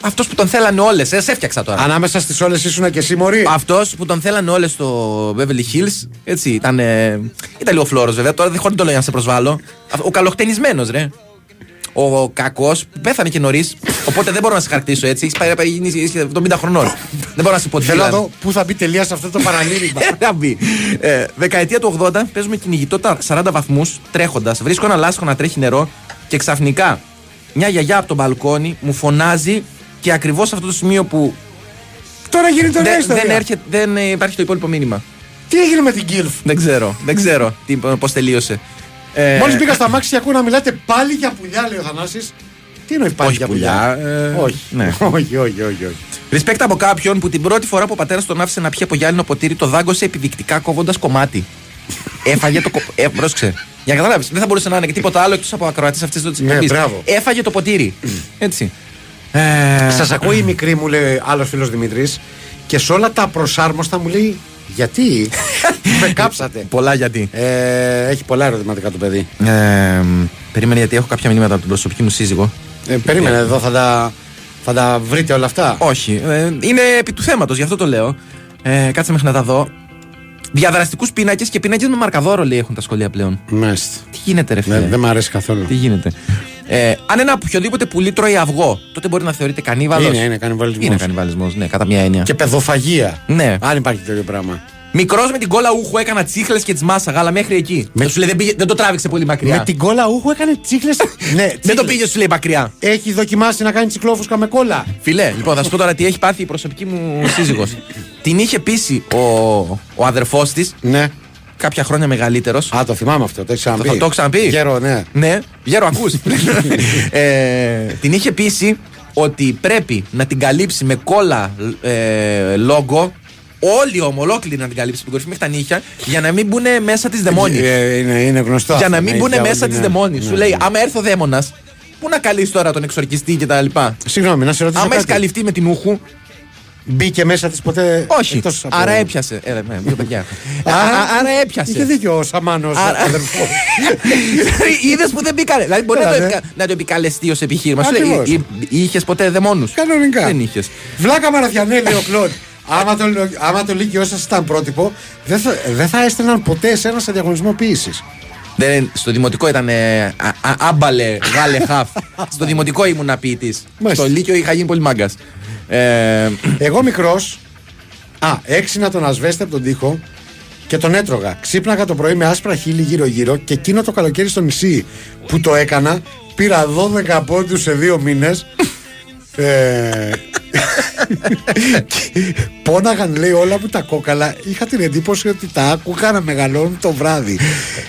Αυτός που τον θέλανε όλες. Σε έφτιαξα τώρα. Ανάμεσα στις όλες ήσουν και εσύ, Μωρή; Αυτός που τον θέλανε όλες στο Beverly Hills. Έτσι, ήταν. ε, ήταν λίγο φλόρος βέβαια. Τώρα δεν χωρί το λέω για να σε προσβάλλω. Ο καλοχτενισμένο, ρε. Ο κακός που πέθανε και νωρίς. Οπότε δεν μπορώ να σε χαρακτήσω έτσι. Έχεις πάει, πάει γίνει είσαι 70 χρονών. δεν μπορώ να σε πω τι Θέλω να ήταν. δω πού θα μπει τελεία σε αυτό το παραλήρημα. Ε, να μπει. Ε, δεκαετία του 80 παίζουμε κυνηγητό τα 40 βαθμούς τρέχοντας. Βρίσκω ένα λάσχο να τρέχει νερό και ξαφνικά μια γιαγιά από το μπαλκόνι μου φωνάζει και ακριβώς σε αυτό το σημείο που Τώρα γίνεται ωραία δεν, ιστορία. δεν, έρχεται, δεν ε, υπάρχει το υπόλοιπο μήνυμα. Τι έγινε με την Γκίλφ; Δεν ξέρω, δεν ξέρω πώς τελείωσε. Ε, Μόλις μπήκα στα μάξι και ακούω να μιλάτε πάλι για πουλιά, λέει ο Θανάσης. Τι εννοεί πάλι Όχι για πουλιά, πουλιά; ε, όχι. ναι. [laughs] όχι, όχι, όχι, όχι. Respect από κάποιον που την πρώτη φορά που ο πατέρας τον άφησε να πιει από γυάλινο ποτήρι το δάγκωσε επιδεικτικά κόβοντας κομμάτι. [laughs] Έφαγε το. κο- Ε, πρόσεξε. Για να καταλάβεις, δεν θα μπορούσε να είναι και τίποτα άλλο εκτός από ακροατής αυτής της Ναι, εκπομπής. μπράβο. Έφαγε το ποτήρι. [clears throat] Έτσι. Ε, Σα ακούει η μικρή μου, λέει άλλος φίλος Δημήτρης, και σε όλα τα προσάρμοστα μου λέει Γιατί; Με κάψατε. Πολλά γιατί. Ε, έχει πολλά ερωτηματικά το παιδί. Ε, περίμενε γιατί έχω κάποια μηνύματα από την προσωπική μου σύζυγο. Ε, περίμενε εδώ, θα τα, θα τα βρείτε όλα αυτά. Όχι. ε, είναι επί του θέματος, γι' αυτό το λέω. Ε, κάτσε μέχρι να τα δω. Διαδραστικούς πίνακες και πίνακες με μαρκαδόρο λέει έχουν τα σχολεία πλέον. Μάλιστα. Τι γίνεται, ρε φίλε; Δεν, δεν μ' αρέσει καθόλου. Τι γίνεται; Ε, αν ένα οποιοδήποτε πουλί τρώει αυγό, τότε μπορεί να θεωρείται κανίβαλος. Είναι, είναι κανιβαλισμός. Είναι κανιβαλισμός, ναι, κατά μία έννοια. Και παιδοφαγία. Ναι. Αν υπάρχει τέτοιο πράγμα. Μικρός με την κόλλα ούχου έκανα τσίχλες και τσμάσαγα, αλλά μέχρι εκεί. Με- Με... Σου λέει, δεν, πήγε- δεν το τράβηξε πολύ μακριά. Με την κόλλα ούχου έκανε τσίχλες; [laughs] ναι, Δεν το τσίχλες. πήγε, σου λέει μακριά. Έχει δοκιμάσει να κάνει τσικλόφουσκα με κόλλα; Φιλέ, λοιπόν, θα σου πω τώρα τι έχει πάθει η προσωπική μου σύζυγος. [laughs] την είχε πείσει ο, ο αδερφός της, Ναι. κάποια χρόνια μεγαλύτερος. Α, το θυμάμαι αυτό. Το έχεις ξαναπεί. Το- το έχω ξαναπεί; Γέρο, ναι. Ναι, γέρο, ακούς. [laughs] ε, την είχε πείσει ότι πρέπει να την καλύψει με κόλλα ε, λόγο. Όλη όμω, ολόκληρη να την καλύψει από την κορυφή μέχρι τα νύχια, για να μην μπουν μέσα τη δαιμόνι. Ε, είναι, είναι γνωστό. για αυτό, να μην ναι, μπουν για μέσα όλη, τη ναι. δαιμόνι. Ναι, Σου λέει, ναι. άμα έρθει ο δαίμονας, πού να καλύψει τώρα τον εξορκιστή κτλ. Συγγνώμη, να σε ρωτήσω. Άμα έχει κάτι. καλυφθεί με την ούχου, Μπήκε μέσα της ποτέ. όχι. εκτός από- Άρα έπιασε. Ε, ναι, δύο παιδιά. Άρα, Α- Άρα έπιασε. Είχε δίκιο ο Σαμάνος. Άρα- [laughs] Είδες που δεν μπήκανε. Δηλαδή μπορεί να το, Έλα, επικα- να το επικαλεστεί ως επιχείρημα. Σου Ακριβώς. λέει, είχες ποτέ δαιμόνους; Κανονικά. Δεν είχες. Βλάκα Μαραθιανέ, λέει ο Κλοντ. Άμα το, άμα το Λύκειό σας ήταν πρότυπο, δεν θα, δεν θα έστελναν ποτέ εσένα σε διαγωνισμό ποιήσης. Δεν, στο δημοτικό ήταν ε, α- α- άμπαλε, γάλε, χαφ. [laughs] στο δημοτικό ήμουν ποιητής. Μάλιστα. Στο Λύκειο είχα γίνει πολύ μάγκας. Ε, Εγώ μικρός, α, έξινα τον ασβέστη από τον τοίχο και τον έτρωγα. Ξύπναγα το πρωί με άσπρα χείλη γύρω-γύρω και εκείνο το καλοκαίρι στο νησί που το έκανα, πήρα 12 πόντους σε δύο μήνες. [laughs] ε, και [laughs] πόναγαν λέει όλα μου τα κόκαλα είχα την εντύπωση ότι τα άκουγα να μεγαλώνουν το βράδυ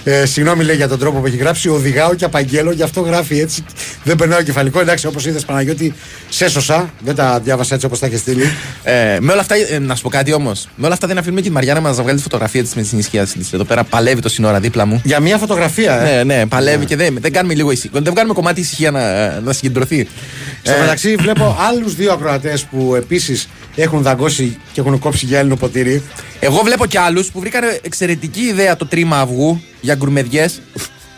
ε, συγγνώμη λέει για τον τρόπο που έχει γράψει οδηγάω και απαγγέλω γι' αυτό γράφει έτσι δεν περνάω κεφαλικό εντάξει όπως είδες Παναγιώτη σε έσωσα δεν τα διάβασα έτσι όπως τα είχε στείλει ε, με όλα αυτά, ε, να σου πω κάτι όμως. Με όλα αυτά δεν αφήνουμε και τη Μαριάννα μας να βγάλει τη φωτογραφία της μες τη συνισχύα της. Εδώ πέρα παλεύει το σύνορα δίπλα μου. για μια φωτογραφία ε. Ναι, ναι, παλεύει και δεν, δεν κάνουμε λίγο ησυχία. Δεν κάνουμε κομμάτι ησυχία να, να συγκεντρωθεί. Στο Ε, μεταξύ βλέπω άλλους δύο ακροατές που επίσης έχουν δαγκώσει και έχουν κόψει γυάλινο ποτήρι Εγώ βλέπω και άλλους που βρήκαν εξαιρετική ιδέα το τρίμα αυγού για γκουρμεδιέ.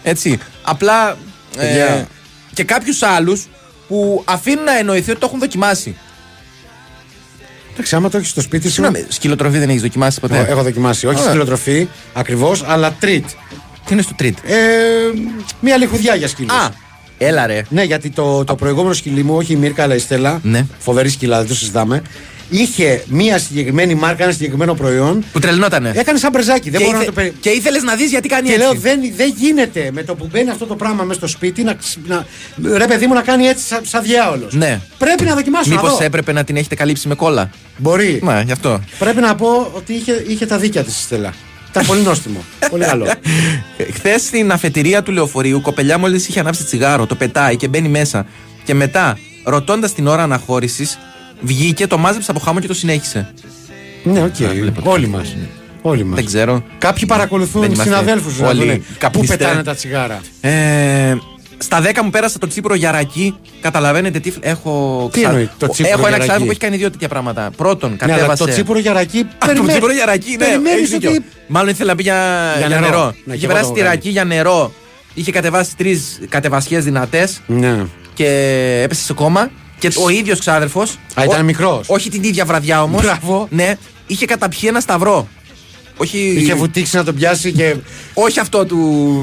Έτσι. Απλά. Ε, Παιδιά. και κάποιους άλλους που αφήνουν να εννοηθεί ότι το έχουν δοκιμάσει. Εντάξει, άμα το έχεις στο σπίτι σου. Συγγνώμη, σκυλοτροφή δεν έχεις δοκιμάσει ποτέ; Εγώ- Έχω δοκιμάσει. Όχι Ωραία. σκυλοτροφή ακριβώς, αλλά treat. Τι είναι στο τρίτ. Ε, μία λιχουδιά για σκύλο. Α, έλα ρε. Ναι, γιατί το, το προηγούμενο σκυλί μου, όχι η Μίρκα, αλλά η Στέλλα. Ναι. Φοβερή σκυλά, δεν το συζητάμε. Είχε μία συγκεκριμένη μάρκα, ένα συγκεκριμένο προϊόν. Που τρελνότανε. Έκανε σαν πρεζάκι. Δεν και, μπορώ να ήθε- το περι... και ήθελες να δεις γιατί κάνει Και έτσι. λέω δεν, δεν γίνεται με το που μπαίνει αυτό το πράγμα μέσα στο σπίτι να, ξ- να, ρε παιδί μου να κάνει έτσι σαν, σαν διάολος. Ναι. Πρέπει να δοκιμάσω. να Μήπως δω. έπρεπε να την έχετε καλύψει με κόλλα; Μπορεί. Μα, γι' αυτό. Πρέπει να πω ότι είχε, είχε τα δίκια της η Στέλλα. Ήταν πολύ νόστιμο. πολύ καλό. Χθες στην αφετηρία του λεωφορείου, κοπελιά μόλις είχε ανάψει τσιγάρο, το πετάει και μπαίνει μέσα. Και μετά, ρωτώντας την ώρα αναχώρησης, βγήκε, το μάζεψε από χάμο και το συνέχισε. Ναι, οκ. βλέπω. Όλοι μας. Όλοι μας. Δεν ξέρω. Κάποιοι Δεν παρακολουθούν είμαστε συναδέλφους του όλοι Που καπνιστές. πετάνε τα τσιγάρα. Ε, στα 10 μου πέρασα το τσίπρο γιαρακί. Καταλαβαίνετε τι. Έχω, Τι εννοεί το τσίπουρο έχω ένα γιαρακί; ξάδερφο που έχει κάνει δύο τέτοια πράγματα. Πρώτον, Ναι, αλλά κατέβασε. το τσίπουρο γιαρακί. Α, το τσίπουρο γιαρακί, ναι. Περιμένεις έχεις δίκιο. ότι. Μάλλον ήθελε να πει για, για νερό. νερό. Ναι, και Είχε εγώ περάσει το τη κάνω. ρακί για νερό. Είχε κατεβάσει τρεις κατεβασιές δυνατές Ναι. και έπεσε σε κόμμα. Και ο ίδιος ξάδερφο. Α, ήταν μικρός. Όχι την ίδια βραδιά όμως. Μπράβο. Ναι, είχε καταπιεί ένα σταυρό. Όχι, Είχε βουτήξει να τον πιάσει και. όχι αυτό του,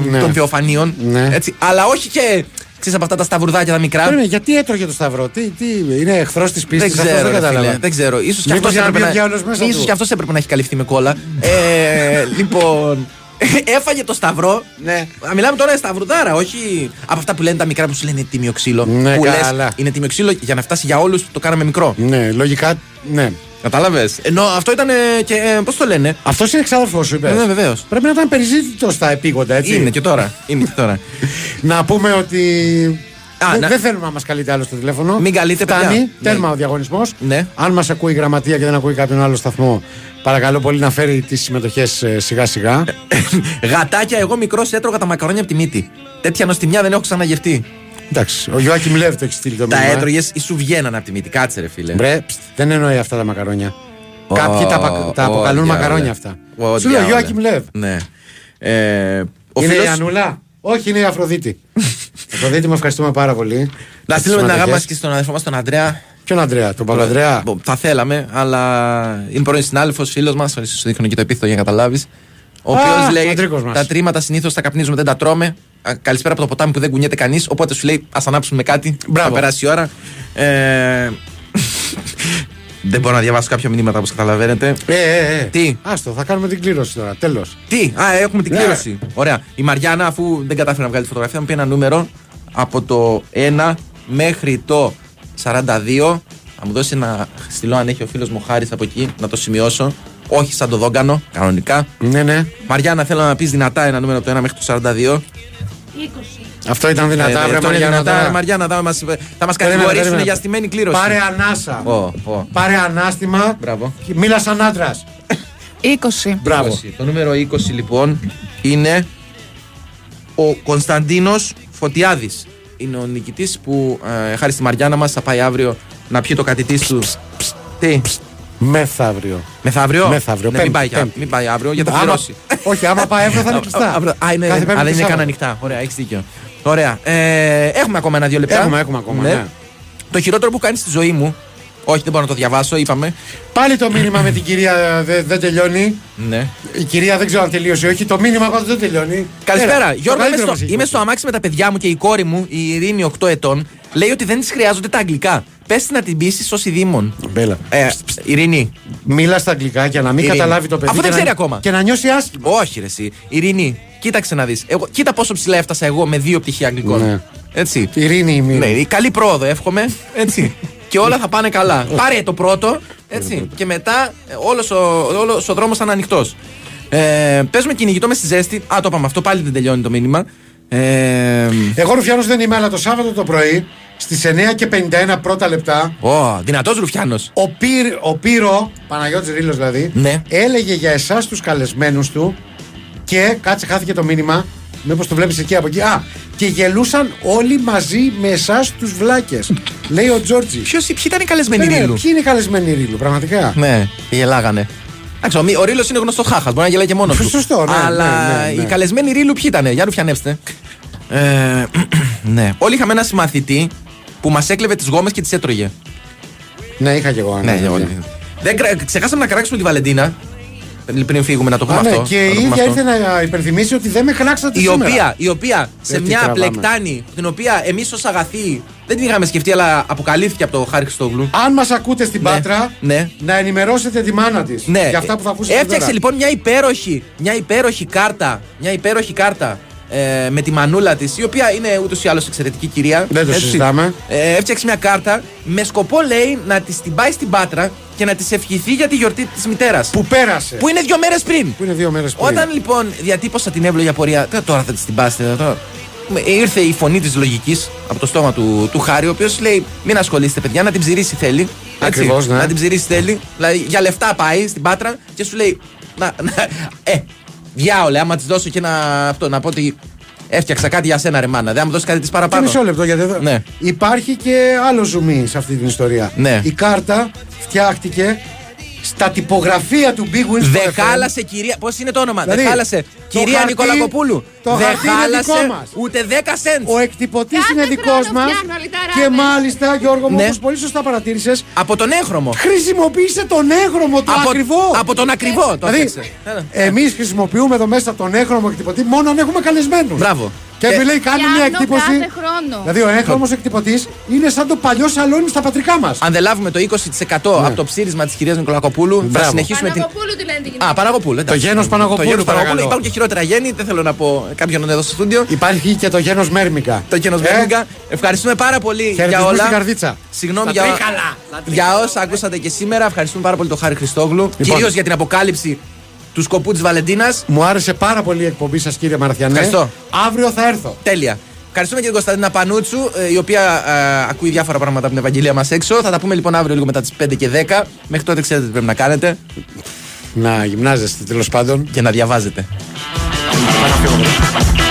Ναι. των θεοφανίων. Ναι. Έτσι, αλλά όχι και ξέρεις, από αυτά τα σταυρουδάκια τα μικρά. Περίμενε, γιατί έτρωγε το Σταυρό, τι, τι είναι εχθρός της πίστης. Δεν ξέρω, ρε φίλε, δεν ξέρω. Ίσως και Μήπως αυτός για να έπρεπε μπει ο διάολος μέσα ίσως του. και αυτός έπρεπε να έχει καλυφθεί με κόλλα. ε, λοιπόν, έφαγε το σταυρό. Ναι. Α, Μιλάμε τώρα για σταυρουδάρα, όχι από αυτά που λένε τα μικρά που σου λένε τίμιο ξύλο. Ναι, που λες, καλά. είναι τίμιο ξύλο για να φτάσει για όλους, το κάναμε μικρό. Ναι, λογικά. Ναι. Κατάλαβες; Ενώ αυτό ήταν ε, και. Ε, Πώς το λένε; Αυτός είναι εξάδελφος σου, είπες; Ναι, βεβαίως. Πρέπει να ήταν περιζήτητος στα επίγοντα, έτσι. Είναι και τώρα. Είναι και τώρα. [laughs] Να πούμε ότι. Α, δεν, να- δεν θέλουμε να μας καλείτε άλλο στο τηλέφωνο. Μην καλείτε, Φτάνει, παιδιά. τέρμα Ναι. ο διαγωνισμός. Ναι. Αν μας ακούει η γραμματεία και δεν ακούει κάποιον άλλο σταθμό, παρακαλώ πολύ να φέρει τις συμμετοχές σιγά σιγά. [laughs] Γατάκια, εγώ μικρός έτρωγα τα μακαρόνια από τη μύτη. Τέτοια νοστιμιά δεν έχω ξαναγευτεί. Εντάξει, ο Ιωάκη Λεύ το έχει στείλει το Τα μήνυμα. έτρωγες ή σου βγαίνανε από τη μύτη. Κάτσε, ρε φίλε. Μπρε, ψτ, δεν εννοεί αυτά τα μακαρόνια. Ω, Κάποιοι τα, απα- τα ω, αποκαλούν διάολε. μακαρόνια αυτά. Ω, Σου λέω διάολε. Ιωάκη Λεύ. Ναι. Ε, ο Είναι φίλος- η Ανούλα. Όχι, είναι η Αφροδίτη. [laughs] Αφροδίτη, με ευχαριστούμε πάρα πολύ. Να στείλουμε την αγάπη μας Συμμετοχές. και στον αδερφό μας τον Αντρέα. Ποιον Αντρέα, τον Παπαδρέα. Μπο, Θα θέλαμε, αλλά είναι πρώην συνάδελφος, φίλος μας. Σου δείχνω και το επίθετο για να καταλάβεις. Ο Α, οποίος λέει: Αντρίκος μας. Τα τρίματα συνήθως τα καπνίζουμε, δεν τα τρώμε. Α, Καλησπέρα από το ποτάμι που δεν κουνιέται κανείς. Οπότε σου λέει: Α ανάψουμε κάτι. Μπράβο. Θα περάσει η ώρα. Ε, [laughs] δεν μπορώ να διαβάσω κάποια μηνύματα όπως καταλαβαίνετε. Ε, ε, ε. Τι; Άστο, θα κάνουμε την κλήρωση τώρα. Τέλος. Τι, α, έχουμε την Ναι. κλήρωση. Ωραία. Η Μαριάννα, αφού δεν κατάφερε να βγάλει τη φωτογραφία, μου πει ένα νούμερο από το 1 μέχρι το 42. Θα μου δώσει ένα στυλό αν έχει ο φίλος μου Χάρης από εκεί, να το σημειώσω. Όχι σαν το δόγκανο, κανονικά. Ναι, ναι. Μαριάννα, θέλω να πεις δυνατά ένα νούμερο από το 1 μέχρι το 42. Αυτό ήταν δυνατά, Ε, βρε αυτό είναι Μαριάννα, δυνατά, τώρα. Μαριάννα, θα μα θα μας Περίμενε, κατηγορήσουν περίμενε. για στημένη κλήρωση. Πάρε ανάσα. Ω, ω. Πάρε ανάστημα. Μπράβο. Και Μίλα σαν άντρας. 20. Μπράβο. 20. Το νούμερο 20 λοιπόν είναι ο Κωνσταντίνος Φωτιάδης. Είναι ο νικητής που ε, χάρη στη Μαριάννα μας θα πάει αύριο να πιει το κατητής του. Τι, Μεθαύριο. μεθαύριο; Μεθαύριο, Ναι, μην, Πέμπτη, πάει, για- Πέμπτη. μην πάει αύριο γιατί θα Άμα- πληρώσει. Όχι, άμα πάει αύριο θα είναι κλειστά. Α, α, Α, είναι, Κάθε α, Πέμπτη δεν είναι και καν Σάββατο. ανοιχτά. Ωραία, έχεις δίκιο. Ωραία. Ε, έχουμε ακόμα ένα-δύο λεπτά. Έχουμε, έχουμε ακόμα, ναι. Το χειρότερο που κάνεις στη ζωή μου. Όχι, δεν μπορώ να το διαβάσω, είπαμε. Πάλι το μήνυμα με την κυρία δεν δεν τελειώνει. Ναι. Η κυρία δεν ξέρω αν τελείωσε ή όχι. Το μήνυμα εγώ δεν τελειώνει. Καλησπέρα. Έλα, το Γιώργο, είμαι καλύτερο στο, μας έχει είμαι υποθεί. στο αμάξι με τα παιδιά μου και η κόρη μου, η Ειρήνη 8 ετών, λέει ότι δεν της χρειάζονται τα αγγλικά. Πες να την πείσει ως ειδήμων. Μπέλα. Ε, Ειρήνη. Μίλα στα αγγλικά για να μην Ειρήνη. καταλάβει το παιδί. Αφού δεν και να- ξέρει ακόμα. Και να νιώσει άσχημα. Όχι, ρε, εσύ. Ειρήνη, κοίταξε να δεις. Κοίτα πόσο ψηλά έφτασα εγώ με δύο πτυχία αγγλικών. Ναι. Έτσι. Ειρήνη η Ναι, μήνυ. η καλή πρόοδο, εύχομαι. Έτσι. [laughs] και όλα θα πάνε καλά. Πάρε το πρώτο. Έτσι. και μετά ε, όλος ο, όλος ο δρόμος θα είναι ανοιχτός. Ε, παίζουμε κυνηγητό με στη ζέστη. Α, το είπαμε αυτό, πάλι δεν τελειώνει το μήνυμα. Ε, Εγώ Ρουφιάνος δεν είμαι, αλλά το Σάββατο το πρωί στις 9 και 51 πρώτα λεπτά. Ω, δυνατός Ρουφιάνος. Ο, Πύρ, ο Πύρο, Παναγιώτης Ρήλος δηλαδή, Ναι. έλεγε για εσάς τους καλεσμένους του και κάτσε χάθηκε το μήνυμα, μήπως το βλέπεις εκεί από εκεί, α, και γελούσαν όλοι μαζί με εσάς τους βλάκες, [laughs] λέει ο Τζόρτζι. Ποιος, ποιοι ήταν οι καλεσμένοι Περίμενε, Ρίλου; Ποιοι είναι οι καλεσμένοι Ρήλου, πραγματικά; Ναι, και γελάγανε. Εντάξει, ο, Μι- ο Ρίλος είναι γνωστός χάχας. Μπορεί να γελάει και μόνος του. Σωστό, ναι, Αλλά ναι, ναι, ναι. οι καλεσμένοι Ρίλου ποιοι ήταν, για ρουφιανεύστε. Ε, [clears throat] ναι. Όλοι είχαμε ένα συμμαθητή που μας έκλεβε τις γόμες και τις έτρωγε. Ναι, είχα κι εγώ. Ναι, όλοι. Δεν, κρα- ξεχάσαμε να κράξουμε τη Βαλεντίνα. Πριν φύγουμε να το πούμε Α, ναι, αυτό. και να η το πούμε ίδια αυτό. ήρθε να υπενθυμίσει ότι δεν με χράξατε η σήμερα. οποία, η οποία σε Ε, τι μια τραβάμε. πλεκτάνη, την οποία εμείς ως αγαθοί δεν την είχαμε σκεφτεί, αλλά αποκαλύφθηκε από το Χάρη Χριστόγλου. Αν μας ακούτε στην Ναι, Πάτρα, ναι. να ενημερώσετε τη μάνα της Ναι. για αυτά που θα ακούσετε Έφτιαξε τώρα. λοιπόν μια υπέροχη, μια υπέροχη κάρτα. Μια υπέροχη κάρτα ε, με τη μανούλα της, η οποία είναι ούτως ή άλλως εξαιρετική κυρία. Δεν το Έτσι. συζητάμε. Ε, έφτιαξε μια κάρτα με σκοπό, λέει, να της την πάει στην Πάτρα και να της ευχηθεί για τη γιορτή της μητέρας. Που πέρασε. Που είναι δύο μέρες πριν. Που είναι δύο μέρες πριν. Όταν λοιπόν διατύπωσα την εύλογη απορία. «Τε, Τώρα θα της την πάσετε τώρα. ήρθε η φωνή της λογικής από το στόμα του, του Χάρη, ο οποίος λέει: Μην ασχολείστε, παιδιά, να την ψηρίσει θέλει. Έτσι, Ακριβώς, ναι. Να την ψηρίσει θέλει. Δηλαδή για λεφτά πάει στην πάτρα και σου λέει: να, να, Ε, διάολε, άμα της δώσω και ένα αυτό, να πω ότι έφτιαξα κάτι για σένα, ρε μάνα. Δεν μου δώσεις κάτι της Και παραπάνω. μισό λεπτό γιατί εδώ Ναι. υπάρχει και άλλο ζουμί σε αυτή την ιστορία. Ναι. Η κάρτα φτιάχτηκε στα τυπογραφία του Big Wins Δεν for FM. χάλασε κυρία. Πώς είναι το όνομα, Δηλαδή, Δεν χάλασε. το Κυρία χαρτί- Νικολακοπούλου; Το Δεν χαρτί είναι χάλασε δικό μας. ούτε 10 cents. Ο εκτυπωτής Κάθε είναι δικός χρόνο μας. φτιάχνω λιταράδες. Και μάλιστα, Γιώργο μου, Ναι. όπως πολύ σωστά παρατήρησες, Από τον έγχρωμο. χρησιμοποίησε τον έγχρωμο, το από, ακριβό. από τον ακριβό το Δηλαδή, έφτιαξε. Ε, εμείς χρησιμοποιούμε εδώ μέσα τον έγχρωμο εκτυπωτή μόνο αν έχουμε καλεσμένους. Μπράβο. Και Και- μου λέει, κάνει μια Πιάνω εκτύπωση. κάθε χρόνο. Δηλαδή, ο έγχρωμος εκτυπωτής είναι σαν το παλιό σαλόνι στα πατρικά μας. Αν δεν λάβουμε το 20% από το ψήρισμα της κυρίας Νικολακοπούλου, θα Μπράβο. συνεχίσουμε την. Παναγοπούλου τη λένε την γυναίκα. Α, Παναγοπούλου. εντάξει. γένος Παναγοπούλου, Το γένος παρακαλώ. Υπάρχουν και χειρότερα γέννη. Δεν θέλω να πω κάποιον εδώ στο στούντιο. Υπάρχει και το γένος Μέρμικα. Το γένος Ε, Μέρμικα. Ευχαριστούμε πάρα πολύ για Χαιρετισμούς όλα. στην καρδίτσα. Συγγνώμη Στα για, τρίκαλα, στα για όσα ακούσατε και σήμερα. Ευχαριστούμε πάρα πολύ τον Χάρη Χριστόγλου. Λοιπόν. Κυρίως για την αποκάλυψη του σκοπού της Βαλεντίνας. Μου άρεσε πάρα πολύ η εκπομπή σας, κύριε Μαραθιανέ. Ευχαριστώ. Αύριο θα έρθω. Τέλεια. Ευχαριστούμε και την Κωνσταντίνα Πανούτσου, ε, η οποία ε, ακούει διάφορα πράγματα από την Ευαγγελία μας έξω. Θα τα πούμε λοιπόν αύριο λίγο μετά τις 5 και 10. Μέχρι τότε ξέρετε τι πρέπει να κάνετε Να γυμνάζεστε τέλος πάντων. και να διαβάζετε. Bye.